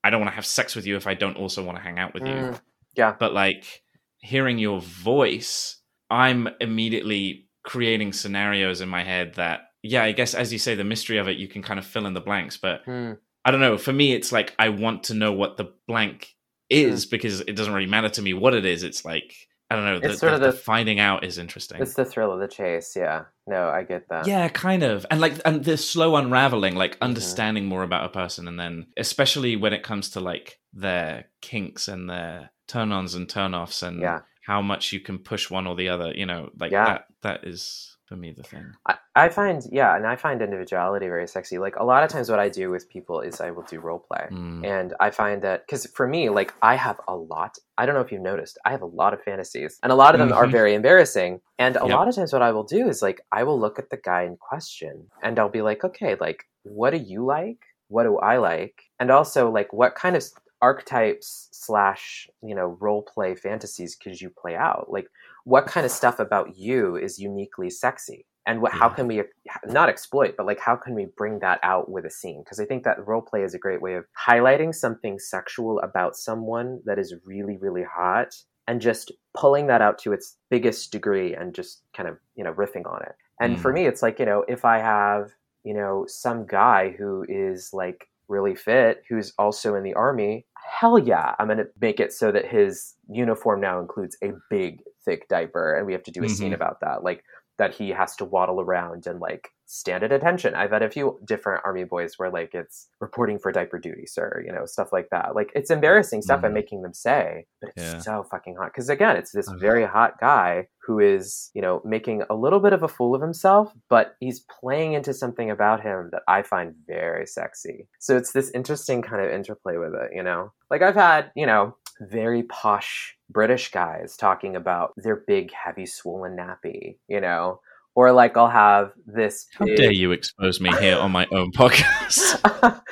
A: i don't want to have sex with you if i don't also want to hang out with you.
B: Mm. yeah.
A: but like hearing your voice i'm immediately creating scenarios in my head that yeah i guess as you say the mystery of it you can kind of fill in the blanks. But
B: Mm.
A: i don't know for me it's like i want to know what the blank is because it doesn't really matter to me what it is. It's like i don't know the,
B: It's sort
A: the-
B: of
A: the
B: the-
A: finding out is interesting
B: It's the thrill of the chase. Yeah, no, I get that.
A: yeah, kind of. And like and the slow unraveling, like
B: Mm-hmm.
A: understanding more about a person and then especially when it comes to like their kinks and their turn-ons and turn-offs and
B: Yeah.
A: how much you can push one or the other, you know, like
B: Yeah.
A: that that is me the thing.
B: I, I find yeah, and I find individuality very sexy. Like a lot of times, what I do with people is I will do role play,
A: Mm.
B: and I find that because for me, like I have a lot. I don't know if you've noticed, I have a lot of fantasies, and a lot of them are
A: Mhm.
B: very embarrassing. And a
A: Yep.
B: lot of times, what I will do is like I will look at the guy in question, and I'll be like, okay, like what do you like? What do I like? And also like what kind of archetypes slash you know role play fantasies could you play out? Like what kind of stuff about you is uniquely sexy? and what, how can we not exploit but like how can we bring that out with a scene because i think that role play is a great way of highlighting something sexual about someone that is really really hot and just pulling that out to its biggest degree and just kind of you know riffing on it and
A: Mm.
B: for me it's like you know if i have you know some guy who is like really fit who's also in the army hell yeah i'm going to make it so that his uniform now includes a big thick diaper and we have to do a scene
A: Mhm.
B: about that like that he has to waddle around and like stand at attention. I've had a few different army boys where like it's reporting for diaper duty, sir, you know, stuff like that. Like it's embarrassing stuff I'm
A: Mhm.
B: making them say, but it's
A: Yeah.
B: so fucking hot. Cause again, it's this
A: Okay.
B: very hot guy who is, you know, making a little bit of a fool of himself, but he's playing into something about him that I find very sexy. So it's this interesting kind of interplay with it, you know? Like I've had, you know, very posh British guys talking about their big, heavy, swollen nappy, you know? Or like I'll have this.
A: How
B: big-
A: dare you expose me here on my own podcast?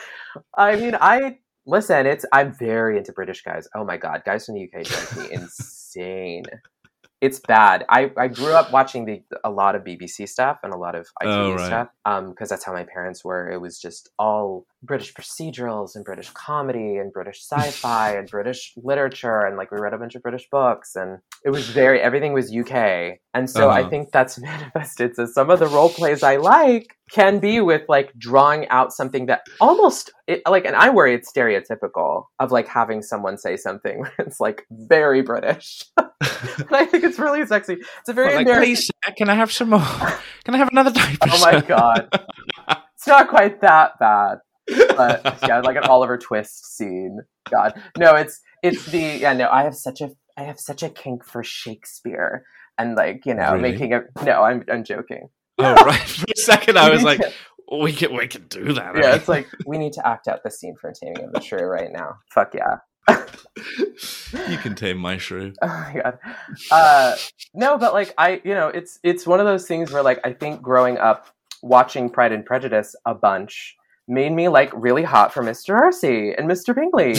B: I mean, I listen. It's I'm very into British guys. Oh my god, guys from the UK drive me insane. It's bad. I, I grew up watching the a lot of BBC stuff and a lot of ITV
A: Oh, right.
B: stuff um because that's how my parents were. It was just all British procedurals and British comedy and British sci-fi and British literature and like we read a bunch of British books and it was very everything was UK. And so I
A: Uh-huh.
B: think that's manifested. So some of the role plays I like can be with like drawing out something that almost it, like and I worry it's stereotypical of like having someone say something where it's like very British. and I think it's really sexy. It's a very
A: Well, like,
B: embarrassing.
A: please, can I have some more? Can I have another diaper?
B: Oh my god. It's not quite that bad. But yeah, like an Oliver Twist scene. God. No, it's it's the yeah, no, I have such a I have such a kink for Shakespeare. And like, you know,
A: Really?
B: making a no, I'm I'm joking.
A: oh right. For a second, I was like, we can we can do that.
B: Yeah,
A: mean.
B: it's like we need to act out the scene for Taming of the Shrew right now. Fuck yeah.
A: you can tame my shrew.
B: Oh my god. Uh, no, but like I, you know, it's it's one of those things where like I think growing up watching Pride and Prejudice a bunch made me like really hot for Mr. Darcy and Mr. Bingley.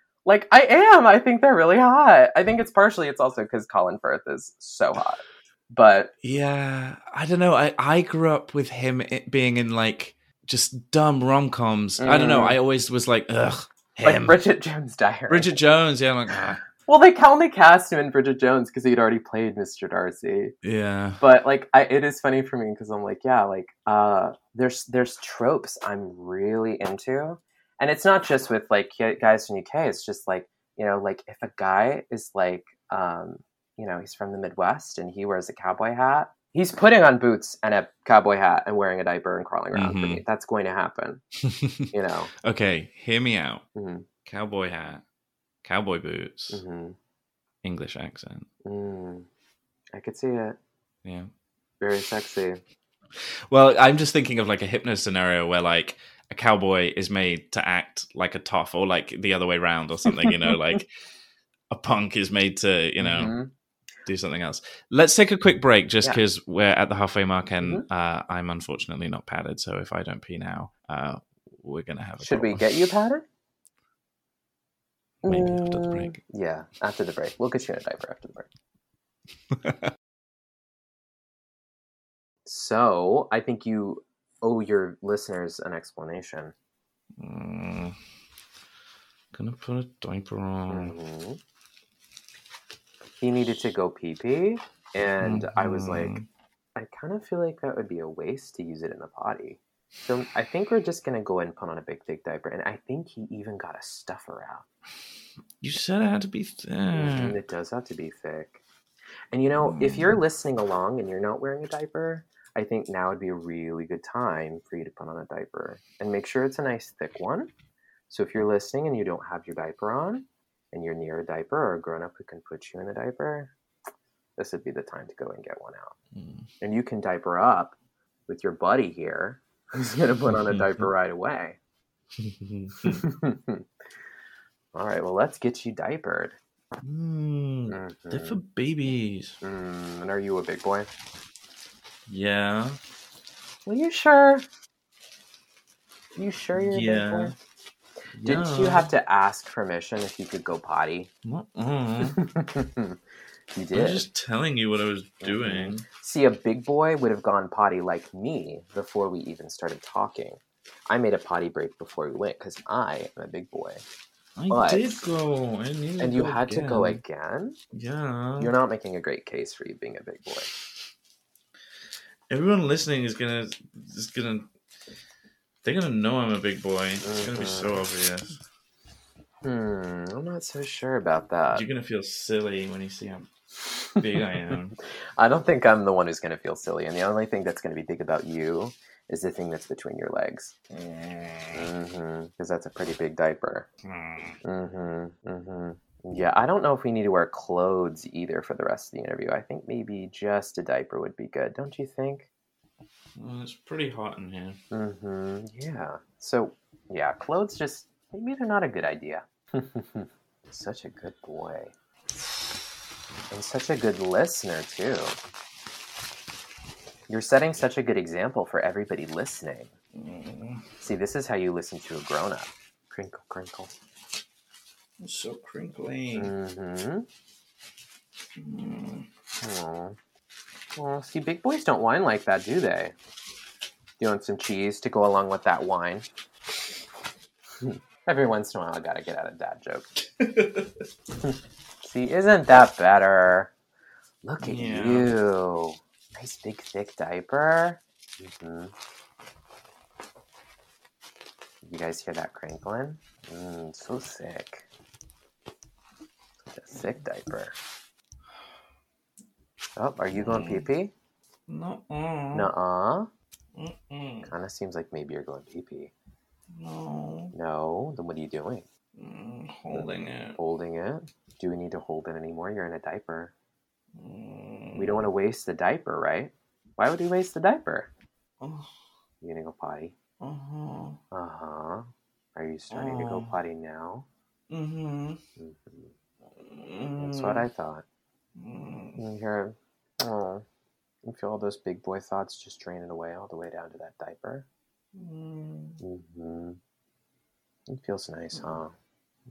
B: like I am. I think they're really hot. I think it's partially it's also because Colin Firth is so hot. But
A: Yeah, I don't know. I I grew up with him being in like just dumb rom coms. I don't know.
B: Mm.
A: I always was like, ugh,
B: like. Bridget Jones' Diary.
A: Bridget Jones. Yeah, I'm like, ah,
B: Well, they only cast him in Bridget Jones because he'd already played Mr. Darcy.
A: yeah.
B: but like I, it is funny for me because i'm like yeah like uh there's there's tropes i'm really into and it's not just with like guys from uk it's just like you know like if a guy is like um you know he's from the midwest and he wears a cowboy hat he's putting on boots and a cowboy hat and wearing a diaper and crawling around for
A: Mhm.
B: me that's going to happen you know
A: okay, hear me out.
B: hmm
A: Cowboy hat, cowboy boots,
B: hmm
A: English accent.
B: mm. i could see it
A: Yeah.
B: very sexy
A: Well, I'm just thinking of like a hypno scenario where like a cowboy is made to act like a tough or like the other way around or something, you know, like a punk is made to, you know,
B: Mhm.
A: do something else. Let's take a quick break just
B: Yeah.
A: because we're at the halfway mark and uh, I'm unfortunately not padded. So if I don't pee now, uh, we're going to have a
B: should we get you padded
A: Maybe after the
B: Mm,
A: break.
B: Yeah, after the break. We'll get you in a diaper after the break. So I think you owe your listeners an explanation.
A: Mm, gonna put a diaper on.
B: Mhm. He needed to go pee pee, and I was like,
A: Mhm.
B: I kind of feel like that would be a waste to use it in the potty. So I think we're just gonna go and put on a big thick diaper, and I think he even got a stuffer out.
A: You said it had to be
B: Mhm,
A: thin.
B: It does have to be thick. And you know, if you're listening along and you're not wearing a diaper, I think now would be a really good time for you to put on a diaper and make sure it's a nice thick one. So if you're listening and you don't have your diaper on and you're near a diaper or a grown up who can put you in a diaper, this would be the time to go and get one out.
A: Mm.
B: And you can diaper up with your buddy here, who's going to put on a diaper right away. All right, well, let's get you diapered.
A: mm. They're
B: Mhm.
A: for babies.
B: Mm, and are you a big boy?
A: Yeah.
B: Are you sure? You sure you're a
A: Yeah.
B: big boy? Didn't you have to ask permission if you could go potty?
A: Mm-mm.
B: You
A: I
B: did.
A: was just telling you what I was doing.
B: See, a big boy would have gone potty like me before we even started talking. I made a potty break before we went because I am a big boy.
A: I
B: But-
A: did go. I
B: And you
A: go
B: had to go
A: again.
B: again?
A: Yeah.
B: You're not making a great case for you being a big boy.
A: Everyone listening is gonna is gonna they're gonna know I'm a big boy. It's gonna be so
B: Mhm.
A: obvious.
B: Hmm, I'm not so sure about that.
A: You're gonna feel silly when you see how big I am.
B: I don't think I'm the one who's going to feel silly. And the only thing that's going to be big about you is the thing that's between your legs. Because that's a pretty big diaper.
A: Mm.
B: Mm-hmm. Mm-hmm. Yeah, I don't know if we need to wear clothes either for the rest of the interview. I think maybe just a diaper would be good, don't you think?
A: Well, it's pretty hot in here.
B: Mm-hmm. Yeah. So, yeah, clothes just maybe they're not a good idea. such a good boy. And such a good listener, too. You're setting such a good example for everybody listening.
A: Mm.
B: See, this is how you listen to a grown up. Crinkle, crinkle.
A: It's so crinkly.
B: Mm-hmm.
A: Mm.
B: Well, see, big boys don't whine like that, do they? Do you want some cheese to go along with that wine? Every once in a while, I gotta get out a dad joke. See, isn't that better? Look at
A: Yeah.
B: you. Nice big thick diaper. hmm You guys hear that crinkling? Mm, so sick. Such a thick diaper. Oh, are you going pee
A: Mm.
B: pee?
A: Nuh-uh.
B: Nuh-uh. Kind of seems like maybe you're going pee pee.
A: No.
B: No. Then what are you doing?
A: Mm, holding it.
B: Holding it? Do we need to hold it anymore? You're in a diaper.
A: Mm.
B: We don't want to waste the diaper, right? Why would we waste the diaper?
A: Oh,
B: You gonna go potty?
A: uh-huh.
B: Uh huh. Are you starting to go
A: Oh.
B: potty now?
A: Mm-hmm.
B: Mhm. That's what I thought.
A: Mm.
B: You hear, oh, you feel all those big boy thoughts just draining away all the way down to that diaper.
A: Mm.
B: Mm-hmm. It feels nice, huh?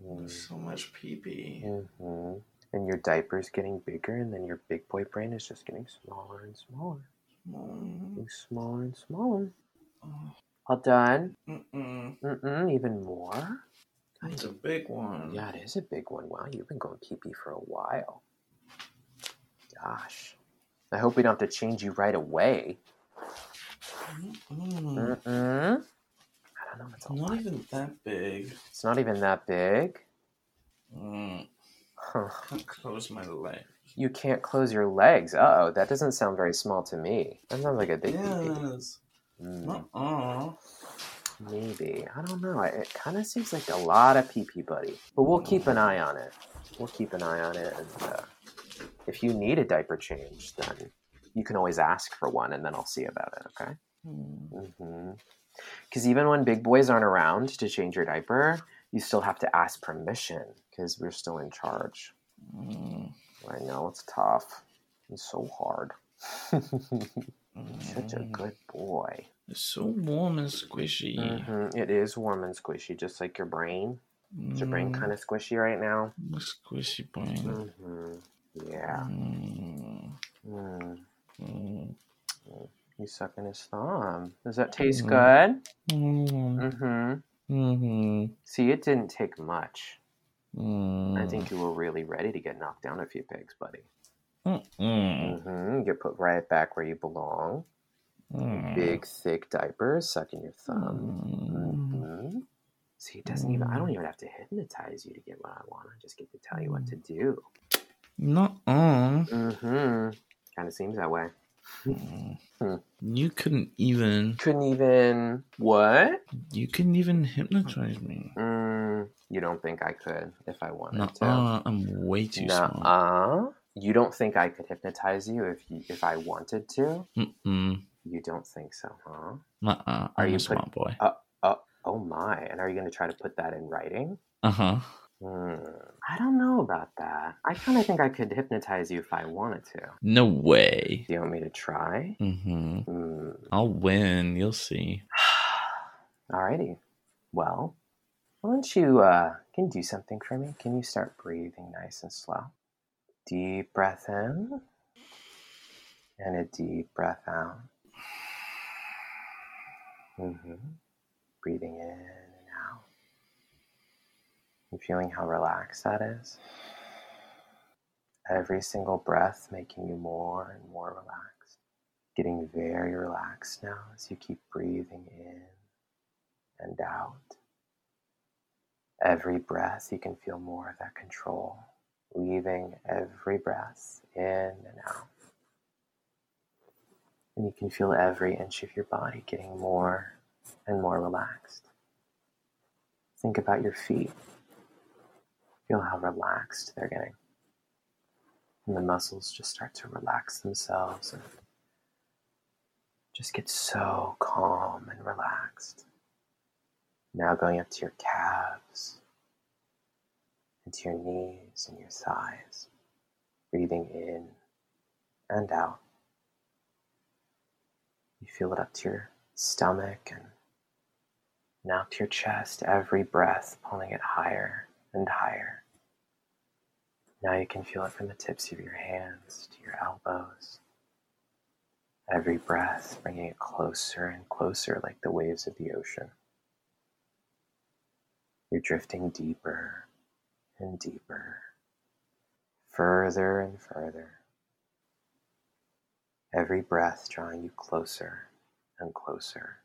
A: There's so much pee-pee.
B: Mm-hmm. And your diaper's getting bigger, and then your big boy brain is just getting smaller and smaller,
A: Mm.
B: getting smaller and smaller.
A: Oh,
B: All done?
A: mm-mm.
B: Mm-mm. Even more?
A: That's a big one.
B: Yeah, it is a big one. Wow, you've been going pee pee for a while. Gosh. I hope we don't have to change you right away.
A: Mm-mm.
B: Mm-mm. I don't know. It's, a
A: Not
B: lot.
A: even that big.
B: it's not even that big.
A: Mm.
B: Huh.
A: Can't close my leg.
B: You can't close your legs. Uh oh, that doesn't sound very small to me. That sounds like a big pee
A: Yes.
B: Mm,
A: Uh-uh.
B: maybe. I don't know. I- It kind of seems like a lot of pee pee, buddy. But we'll keep an eye on it. We'll keep an eye on it. And uh, if you need a diaper change, then you can always ask for one and then I'll see about it, okay?
A: Mm.
B: Because even when big boys aren't around to change your diaper, you still have to ask permission because we're still in charge.
A: Mm.
B: I know it's tough. It's so hard. Such a
A: Mm.
B: good boy.
A: It's so warm and squishy.
B: Mhm, It is warm and squishy, just like your brain. Is your brain kind of squishy right now?
A: of squishy brain?
B: hmm Yeah.
A: Mm.
B: Mm.
A: Mm.
B: He's sucking his thumb. Does that taste
A: Mhm.
B: good?
A: Mm.
B: Mm-hmm.
A: Mm-hmm.
B: See, it didn't take much.
A: Mm.
B: I think you were really ready to get knocked down a few pegs, buddy.
A: Mm.
B: Mm-hmm. Get put right back where you belong.
A: Mm.
B: Big, thick diapers, sucking your thumb.
A: Mm.
B: hmm See, it doesn't even. I don't even have to hypnotize you to get what I want. I just get to tell you what to do.
A: Nuh-uh.
B: Mm-hmm. Kind of seems that way.
A: Mm.
B: Hmm.
A: You couldn't even.
B: Couldn't even. What?
A: You couldn't even hypnotize me.
B: Mm, you don't think I could if I wanted to?
A: Nuh-uh. I'm way too smart.
B: Nuh-uh. You don't think I could hypnotize you if you, if I wanted to?
A: Mm-mm.
B: You don't think so, huh?
A: Uh-uh.
B: Are
A: I'm
B: you
A: a smart boy.
B: Oh, oh my! And are you going to try to put that in writing?
A: Uh-huh.
B: Hmm. I don't know about that. I kind of think I could hypnotize you if I wanted to.
A: No way.
B: Do you want me to try?
A: Mm-hmm.
B: Hmm.
A: I'll win. You'll see.
B: Alrighty. Well, why don't you uh, can you do something for me? Can you start breathing nice and slow? Deep breath in and a deep breath out. hmm Breathing in. And feeling how relaxed that is. Every single breath making you more and more relaxed. Getting very relaxed now as you keep breathing in and out. Every breath, you can feel more of that control, leaving every breath in and out. And you can feel every inch of your body getting more and more relaxed. Think about your feet. Feel how relaxed they're getting. And the muscles just start to relax themselves and just get so calm and relaxed. Now going up to your calves, into your knees and your thighs, breathing in and out. You feel it up to your stomach and now to your chest, every breath pulling it higher and higher. Now you can feel it from the tips of your hands to your elbows. Every breath bringing it closer and closer like the waves of the ocean. You're drifting deeper and deeper, further and further. Every breath drawing you closer and closer.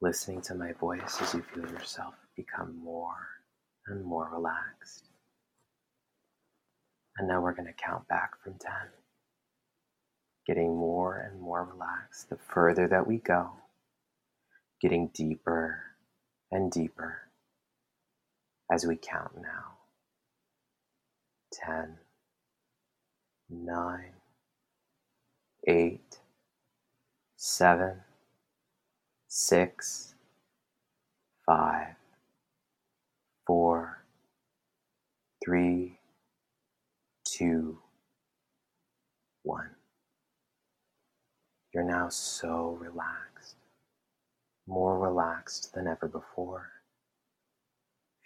B: Listening to my voice as you feel yourself become more and more relaxed. And now we're going to count back from 10. Getting more and more relaxed the further that we go, getting deeper and deeper as we count now 10, 9, 8, 7, 6, 5, 4, 3, 2, 1. You're now so relaxed, more relaxed than ever before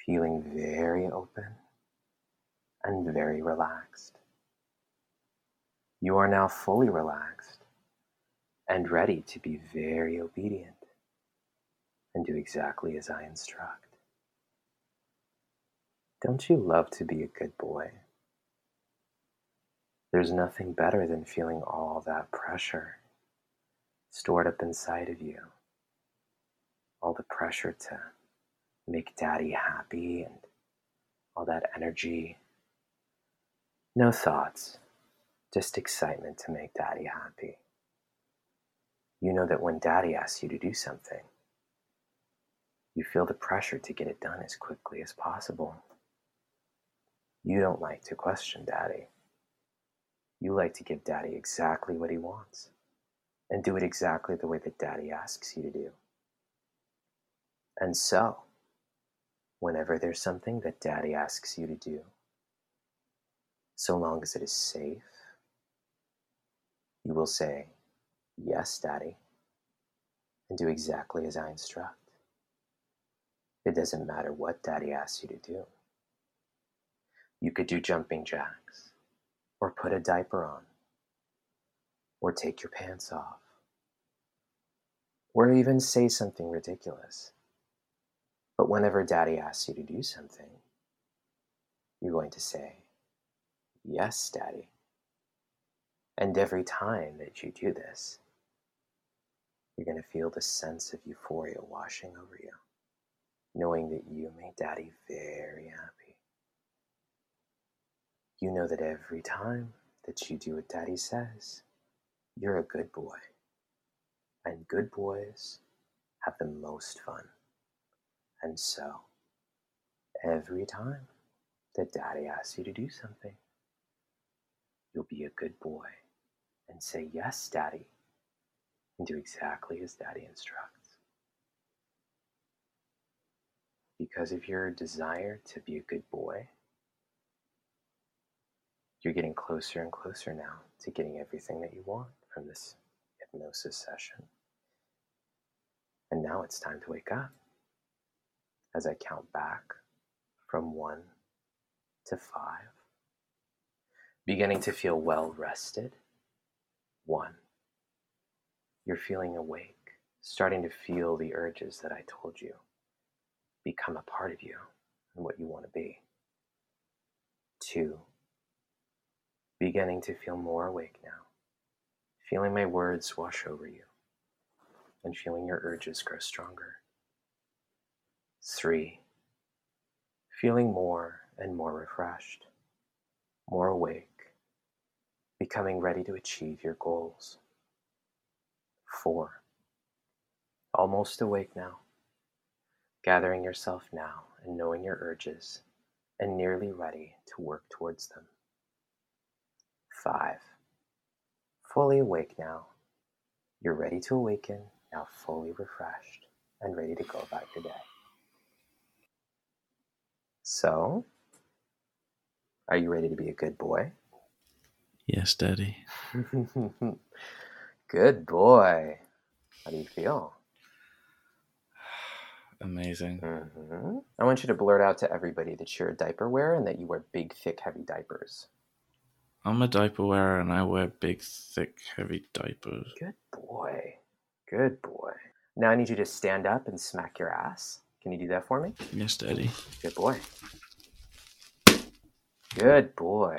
B: feeling very open and very relaxed. You are now fully relaxed and ready to be very obedient and do exactly as I instruct. Don't you love to be a good boy? There's nothing better than feeling all that pressure stored up inside of you. All the pressure to make daddy happy and all that energy. No thoughts, just excitement to make daddy happy. You know that when daddy asks you to do something, you feel the pressure to get it done as quickly as possible. You don't like to question daddy. You like to give daddy exactly what he wants and do it exactly the way that daddy asks you to do. And so, whenever there's something that daddy asks you to do, so long as it is safe, you will say, Yes, daddy, and do exactly as I instruct. It doesn't matter what daddy asks you to do. You could do jumping jacks, or put a diaper on, or take your pants off, or even say something ridiculous. But whenever daddy asks you to do something, you're going to say, Yes, daddy. And every time that you do this, you're going to feel the sense of euphoria washing over you, knowing that you made daddy very happy. You know that every time that you do what daddy says, you're a good boy. And good boys have the most fun. And so, every time that daddy asks you to do something, you'll be a good boy and say, Yes, Daddy, and do exactly as Daddy instructs. Because of your desire to be a good boy, you're getting closer and closer now to getting everything that you want from this hypnosis session. And now it's time to wake up as I count back from one to five. Beginning to feel well rested. One. You're feeling awake, starting to feel the urges that I told you become a part of you and what you want to be. Two. Beginning to feel more awake now, feeling my words wash over you and feeling your urges grow stronger. Three, feeling more and more refreshed, more awake, becoming ready to achieve your goals. Four, almost awake now, gathering yourself now and knowing your urges and nearly ready to work towards them. Five, fully awake now. You're ready to awaken, now fully refreshed and ready to go about your day. So, are you ready to be a good boy?
A: Yes, Daddy.
B: good boy. How do you feel?
A: Amazing.
B: hmm I want you to blurt out to everybody that you're a diaper wearer and that you wear big, thick, heavy diapers.
A: I'm a diaper wearer and I wear big, thick, heavy diapers.
B: Good boy. Good boy. Now I need you to stand up and smack your ass. Can you do that for me?
A: Yes, Daddy.
B: Good boy. Good boy.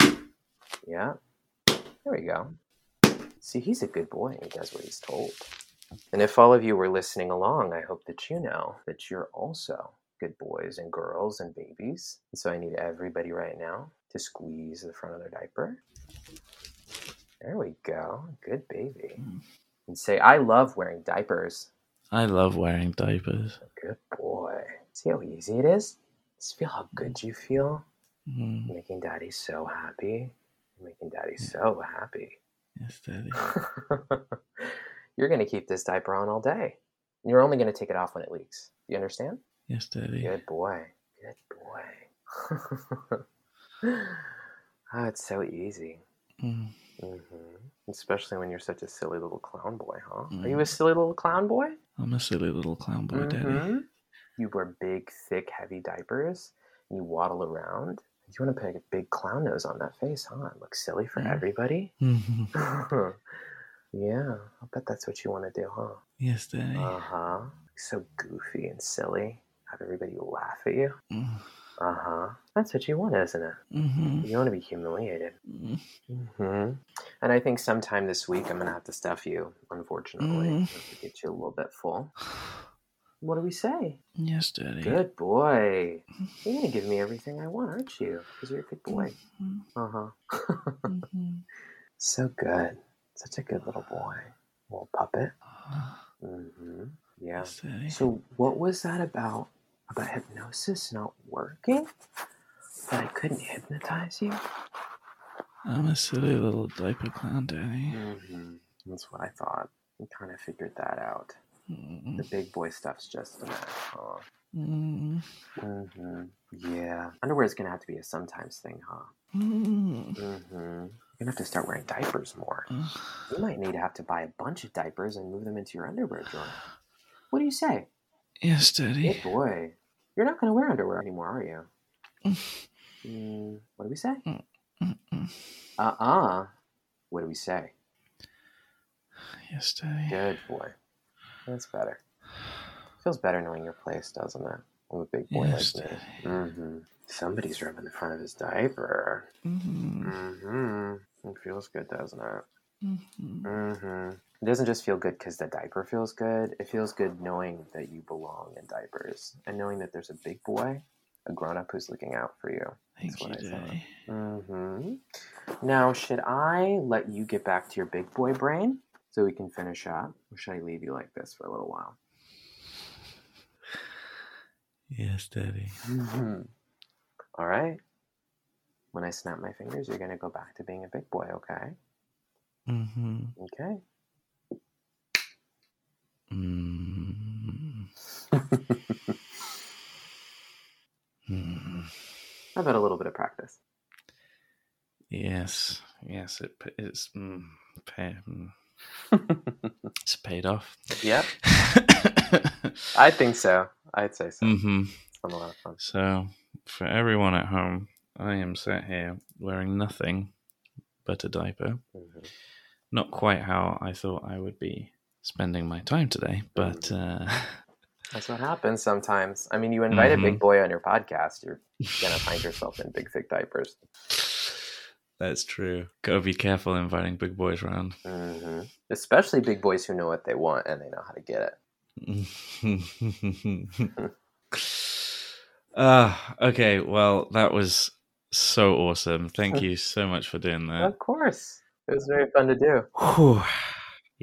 B: Yeah. There we go. See, he's a good boy he does what he's told. And if all of you were listening along, I hope that you know that you're also good boys and girls and babies. And so I need everybody right now to squeeze the front of their diaper. There we go. Good baby. And say, I love wearing diapers.
A: I love wearing diapers.
B: Good boy. See how easy it is? Just feel how good you feel.
A: Mm,
B: making daddy so happy. Making daddy so happy.
A: yes, Daddy.
B: You're going to keep this diaper on all day. You're only going to take it off when it leaks. Do you understand?
A: Yes, Daddy.
B: Good boy. Good boy. oh, it's so easy.
A: Mm,
B: hmm Especially when you're such a silly little clown boy, huh? Are
A: Mm.
B: you a silly little clown boy?
A: I'm a silly little clown boy, Daddy.
B: Mhm. You wear big, thick, heavy diapers. And you waddle around. You want to put a big clown nose on that face, huh? It looks silly for
A: Mm.
B: everybody.
A: Mhm.
B: yeah, I bet that's what you want to do, huh?
A: yes, Daddy.
B: Uh huh. So goofy and silly. Have everybody laugh at you.
A: Mm,
B: Uh huh. That's what you want, isn't it?
A: mhm,
B: You want to be humiliated.
A: mm,
B: hmm And I think sometime this week I'm gonna have to stuff you. Unfortunately,
A: Mm.
B: Have to get you a little bit full. What do we say?
A: Yes, Daddy.
B: Good boy. You're gonna give me everything I want, aren't you? Because you're a good boy.
A: Mhm,
B: Uh huh.
A: mhm.
B: So good. Such a good little boy. Little puppet.
A: Ah,
B: hmm Yeah. So what was that about? About hypnosis not working? That I couldn't hypnotize you?
A: I'm a silly little diaper clown, Danny.
B: Mm-hmm. That's what I thought. We kind of figured that out.
A: Mm,
B: The big boy stuff's just a mess, huh?
A: mm,
B: Mm-hmm. Yeah. Underwear is gonna have to be a sometimes thing, huh?
A: mm.
B: Mm-hmm. You're gonna have to start wearing diapers more.
A: Ugh.
B: You might need to have to buy a bunch of diapers and move them into your underwear drawer. What do you say?
A: Yes, Daddy.
B: Good boy. You're not gonna wear underwear anymore, are you? Mm, what do we say?
A: Mm-mm.
B: Uh-uh. What do we say?
A: Yes, Daddy.
B: Good boy. That's better. Feels better knowing your place, doesn't it? I'm a big boy
A: Yes,
B: like me. Mm-hmm. Somebody's rubbing the front of his diaper.
A: Mhm,
B: Mm-hmm. It feels good, doesn't it?
A: mhm.
B: Mm-hmm. It doesn't just feel good because the diaper feels good. It feels good knowing that you belong in diapers and knowing that there's a big boy, a grown-up who's looking out for you.
A: Thank you,
B: what I thought.
A: Daddy.
B: Mm-hmm. Now, should I let you get back to your big boy brain so we can finish up, or should I leave you like this for a little while?
A: Yes, Daddy.
B: Mm-hmm. All right. when I snap my fingers, you're going to go back to being a big boy, okay?
A: Mm-hmm.
B: Okay.
A: Mm. Mm.
B: How about a little bit of practice?
A: Yes, yes, it it's mm, pay, mm, it's paid off.
B: Yep. I think so. I'd say so.
A: hmm
B: It's been a lot of fun.
A: So, for everyone at home, I am sat here wearing nothing but a diaper.
B: Mhm.
A: Not quite how I thought I would be spending my time today, but uh,
B: That's what happens sometimes. I mean, you invite a
A: Mhm.
B: big boy on your podcast, you're to find yourself in big, thick diapers.
A: that's true. Gotta be careful inviting big boys around.
B: hmm Especially big boys who know what they want and they know how to get it.
A: Ah, okay. Well, that was so awesome. Thank you so much for doing that.
B: Of course. It was very fun to do.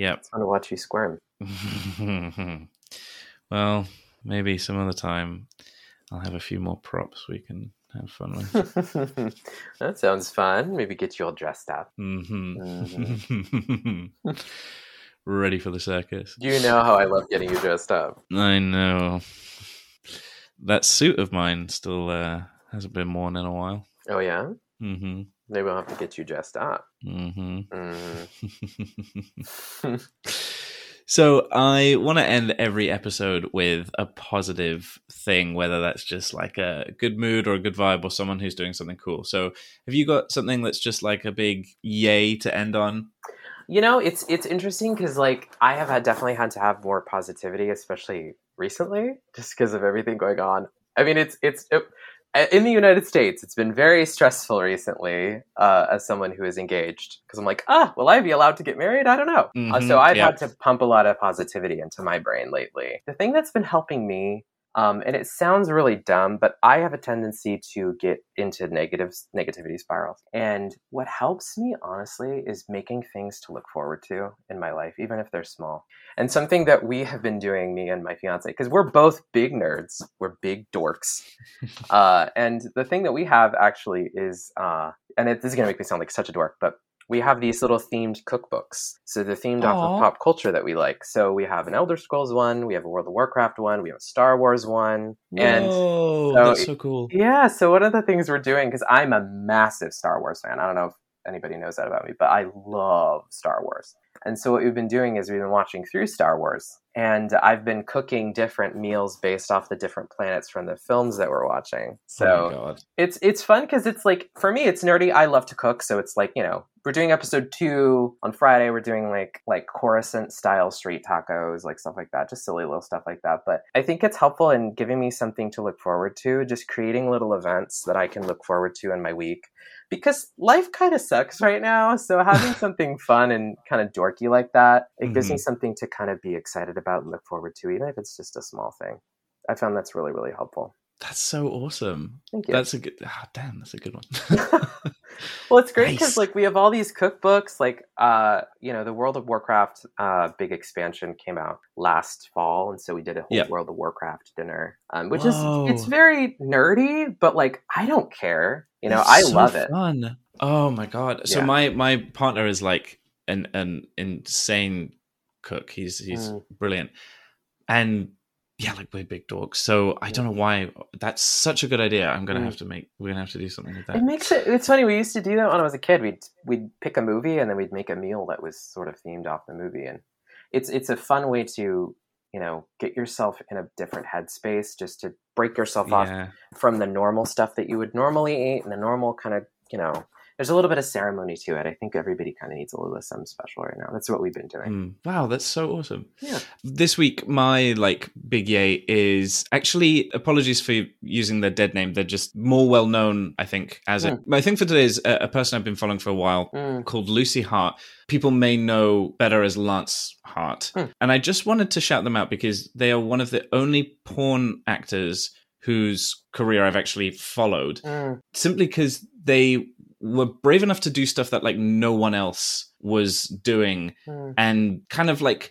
A: Yep.
B: It's fun to watch you squirm.
A: well, maybe some other time I'll have a few more props we can have fun with.
B: that sounds fun. Maybe get you all dressed up.
A: hmm Ready for the circus.
B: You know how I love getting you dressed up.
A: I know. That suit of mine still uh, hasn't been worn in a while.
B: Oh, yeah?
A: hmm
B: Maybe we'll have to get you dressed up.
A: hmm
B: Mm.
A: so I want to end every episode with a positive thing, whether that's just like a good mood or a good vibe or someone who's doing something cool. So have you got something that's just like a big yay to end on?
B: You know, it's it's interesting because like I have had definitely had to have more positivity, especially recently, just because of everything going on. I mean, it's it's it, in the United States, it's been very stressful recently uh, as someone who is engaged because I'm like, ah, will I be allowed to get married? I don't know. Uh,
A: Mhm,
B: so I've
A: yeah.
B: had to pump a lot of positivity into my brain lately. The thing that's been helping me. Um, and it sounds really dumb, but I have a tendency to get into negative negativity spirals. And what helps me, honestly, is making things to look forward to in my life, even if they're small. And something that we have been doing, me and my fiance, because we're both big nerds, we're big dorks. uh, and the thing that we have actually is, uh, and it, this is going to make me sound like such a dork, but we have these little themed cookbooks. So they're themed off of pop culture that we like. So we have an Elder Scrolls one, we have a World of Warcraft one, we have a Star Wars one, and so
A: that's so cool.
B: yeah, so one of the things we're doing, because I'm a massive Star Wars fan. I don't know if anybody knows that about me, but I love Star Wars. And so what we've been doing is we've been watching through Star Wars, and I've been cooking different meals based off the different planets from the films that we're watching. So
A: oh
B: it's it's fun because it's like for me it's nerdy. I love to cook, so it's like you know we're doing episode two on Friday. We're doing like like Coruscant style street tacos, like stuff like that, just silly little stuff like that. But I think it's helpful in giving me something to look forward to, just creating little events that I can look forward to in my week. Because life kind of sucks right now, so having something fun and kind of dorky like that, it gives me mm-hmm. something to kind of be excited about and look forward to, even if it's just a small thing. I found that's really really helpful.
A: That's so awesome.
B: Thank you.
A: That's a good. Ah, damn, that's a good one.
B: well it's great because
A: Nice.
B: like we have all these cookbooks like uh you know the world of warcraft uh big expansion came out last fall and so we did a whole
A: Yep.
B: world of warcraft dinner um, which
A: Whoa.
B: is it's very nerdy but like i don't care you know
A: That's
B: i
A: so
B: love it
A: Fun. Oh my god. So
B: Yeah.
A: my my partner is like an an insane cook. He's he's
B: Mm.
A: brilliant. And yeah, like we're big dogs. So I don't know why that's such a good idea. I'm gonna
B: Mm.
A: have to make we're gonna have to do something with that.
B: it makes it it's funny we used to do that when i was a kid we'd we'd pick a movie and then we'd make a meal that was sort of themed off the movie and it's it's a fun way to you know get yourself in a different headspace just to break yourself off
A: Yeah.
B: from the normal stuff that you would normally eat and the normal kind of you know there's a little bit of ceremony to it i think everybody kind of needs a little bit of something special right now that's what we've been doing
A: Mm. Wow, that's so awesome.
B: Yeah.
A: This week, my like big yay is actually apologies for using their dead name. They're just more well known, I think, as it. My thing for today is a, a person I've been following for a while
B: Mm,
A: called Lucy Hart. People may know better as Lance Hart.
B: Hmm.
A: And I just wanted to shout them out because they are one of the only porn actors whose career I've actually followed
B: mm,
A: simply because they were brave enough to do stuff that like no one else was doing
B: mm.
A: and kind of like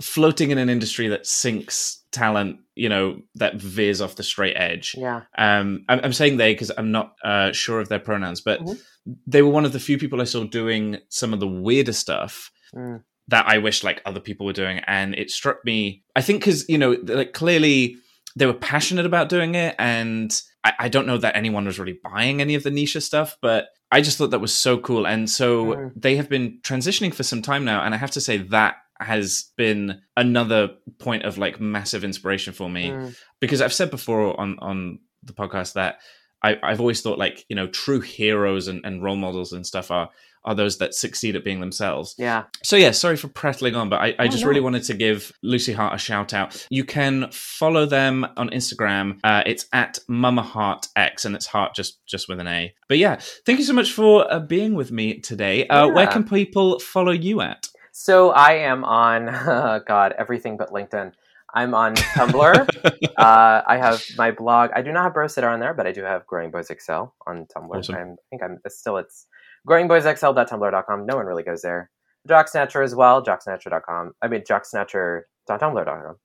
A: floating in an industry that sinks talent, you know, that veers off the straight edge.
B: Yeah.
A: Um, I'm, I'm saying they because I'm not uh, sure of their pronouns, but
B: Mhm.
A: they were one of the few people I saw doing some of the weirder stuff
B: Mm.
A: that I wish like other people were doing, and it struck me. I think because you know, like clearly they were passionate about doing it, and I, I don't know that anyone was really buying any of the niche stuff, but I just thought that was so cool, and so
B: Mm.
A: they have been transitioning for some time now, and I have to say that has been another point of like massive inspiration for me
B: Mm.
A: because I've said before on on the podcast that I, I've always thought like you know true heroes and, and role models and stuff are are those that succeed at being themselves.
B: Yeah.
A: So yeah, sorry for prattling on, but I, I
B: Oh,
A: just
B: no.
A: really wanted to give Lucy Hart a shout out. You can follow them on Instagram. Uh, it's at Mama Heart X, and it's Heart just just with an A. But yeah, thank you so much for uh, being with me today. Uh, Where can people follow you at?
B: So I am on God everything but LinkedIn. I'm on Tumblr. uh, I have my blog. I do not have Bro Sitter on there, but I do have Growing Boys Excel on Tumblr.
A: Awesome.
B: I'm, I think I'm still it's growingboysexcel.tumblr.com. No one really goes there. Jocksnatcher as well. Jocksnatcher.com. I mean jocksnatcher.tumblr.com.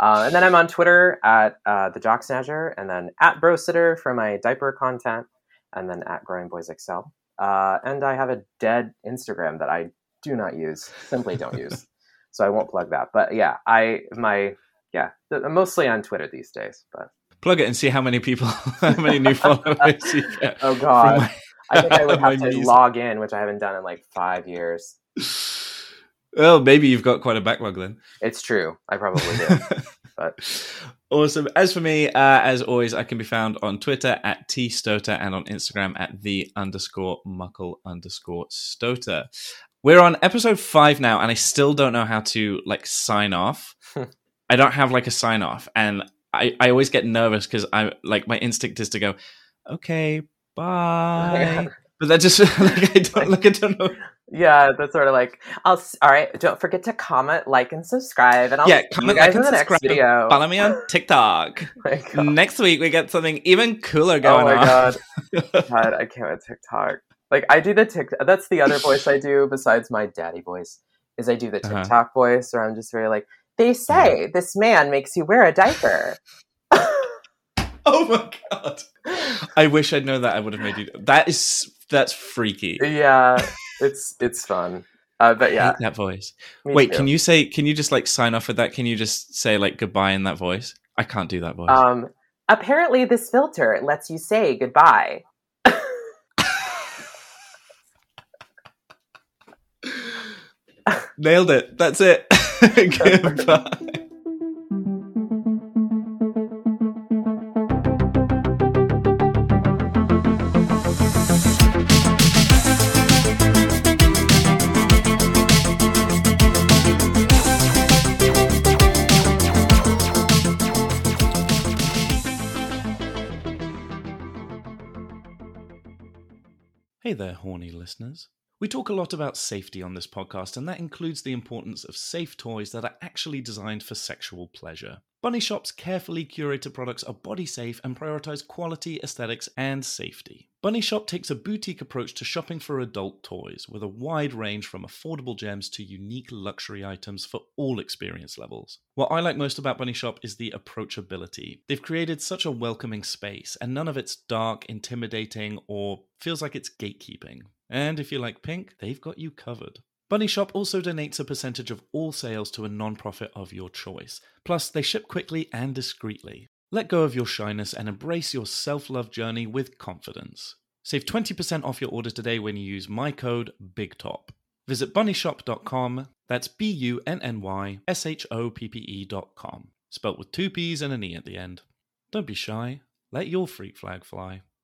B: Uh, and then I'm on Twitter at uh, the Jocksnatcher, and then at Brositter for my diaper content, and then at Growing Boys Excel. Uh, and I have a dead Instagram that I do not use, simply don't use. So I won't plug that. But yeah, I my yeah, I'm mostly on Twitter these days. But
A: Plug it and see how many people, how many new followers you get.
B: oh god, I think I would have to
A: music.
B: log in, which I haven't done in like five years.
A: Well, maybe you've got quite a backlog then.
B: It's true, I probably do. but
A: awesome. As for me, uh, as always, I can be found on Twitter at t stota and on Instagram at the underscore muckle underscore stoater. We're on episode five now, and I still don't know how to like sign off. I don't have like a sign off, and I, I always get nervous because I like my instinct is to go, okay, bye. But that just like I don't like I don't know.
B: yeah, that's sort of like I'll. All right, don't forget to comment, like, and subscribe, and I'll
A: Yeah,
B: see
A: comment,
B: you guys
A: like,
B: in
A: and
B: the next
A: subscribe.
B: video.
A: Follow me on TikTok.
B: my
A: Next week we get something even cooler
B: Oh
A: going
B: my
A: on.
B: god. God, I can't with TikTok. Like I do the Tik. That's the other voice I do besides my daddy voice. Is I do the
A: Uh-huh.
B: TikTok voice, where I'm just very like, they say this man makes you wear a diaper.
A: Oh my god! I wish I'd known that. I would have made you. That is that's freaky.
B: yeah, it's it's fun. Uh, but yeah,
A: that voice.
B: me
A: Wait,
B: too.
A: can you say? Can you just like sign off with that? Can you just say like goodbye in that voice? I can't do that voice.
B: Um, apparently, this filter lets you say goodbye.
A: Nailed it. That's it. goodbye. Hey there, horny listeners. We talk a lot about safety on this podcast, and that includes the importance of safe toys that are actually designed for sexual pleasure. Bunny Shoppe's carefully curated products are body safe and prioritize quality, aesthetics, and safety. Bunny Shoppe takes a boutique approach to shopping for adult toys, with a wide range from affordable gems to unique luxury items for all experience levels. What I like most about Bunny Shoppe is the approachability. They've created such a welcoming space, and none of it's dark, intimidating, or feels like it's gatekeeping. And if you like pink, they've got you covered. Bunny Shoppe also donates a percentage of all sales to a non-profit of your choice. Plus, they ship quickly and discreetly. Let go of your shyness and embrace your self-love journey with confidence. Save 20% off your order today when you use my code BIGTOP. Visit bunnyshoppe.com, that's B U N N Y S H O P P E.com, spelt with two P's and an E at the end. Don't be shy, let your freak flag fly.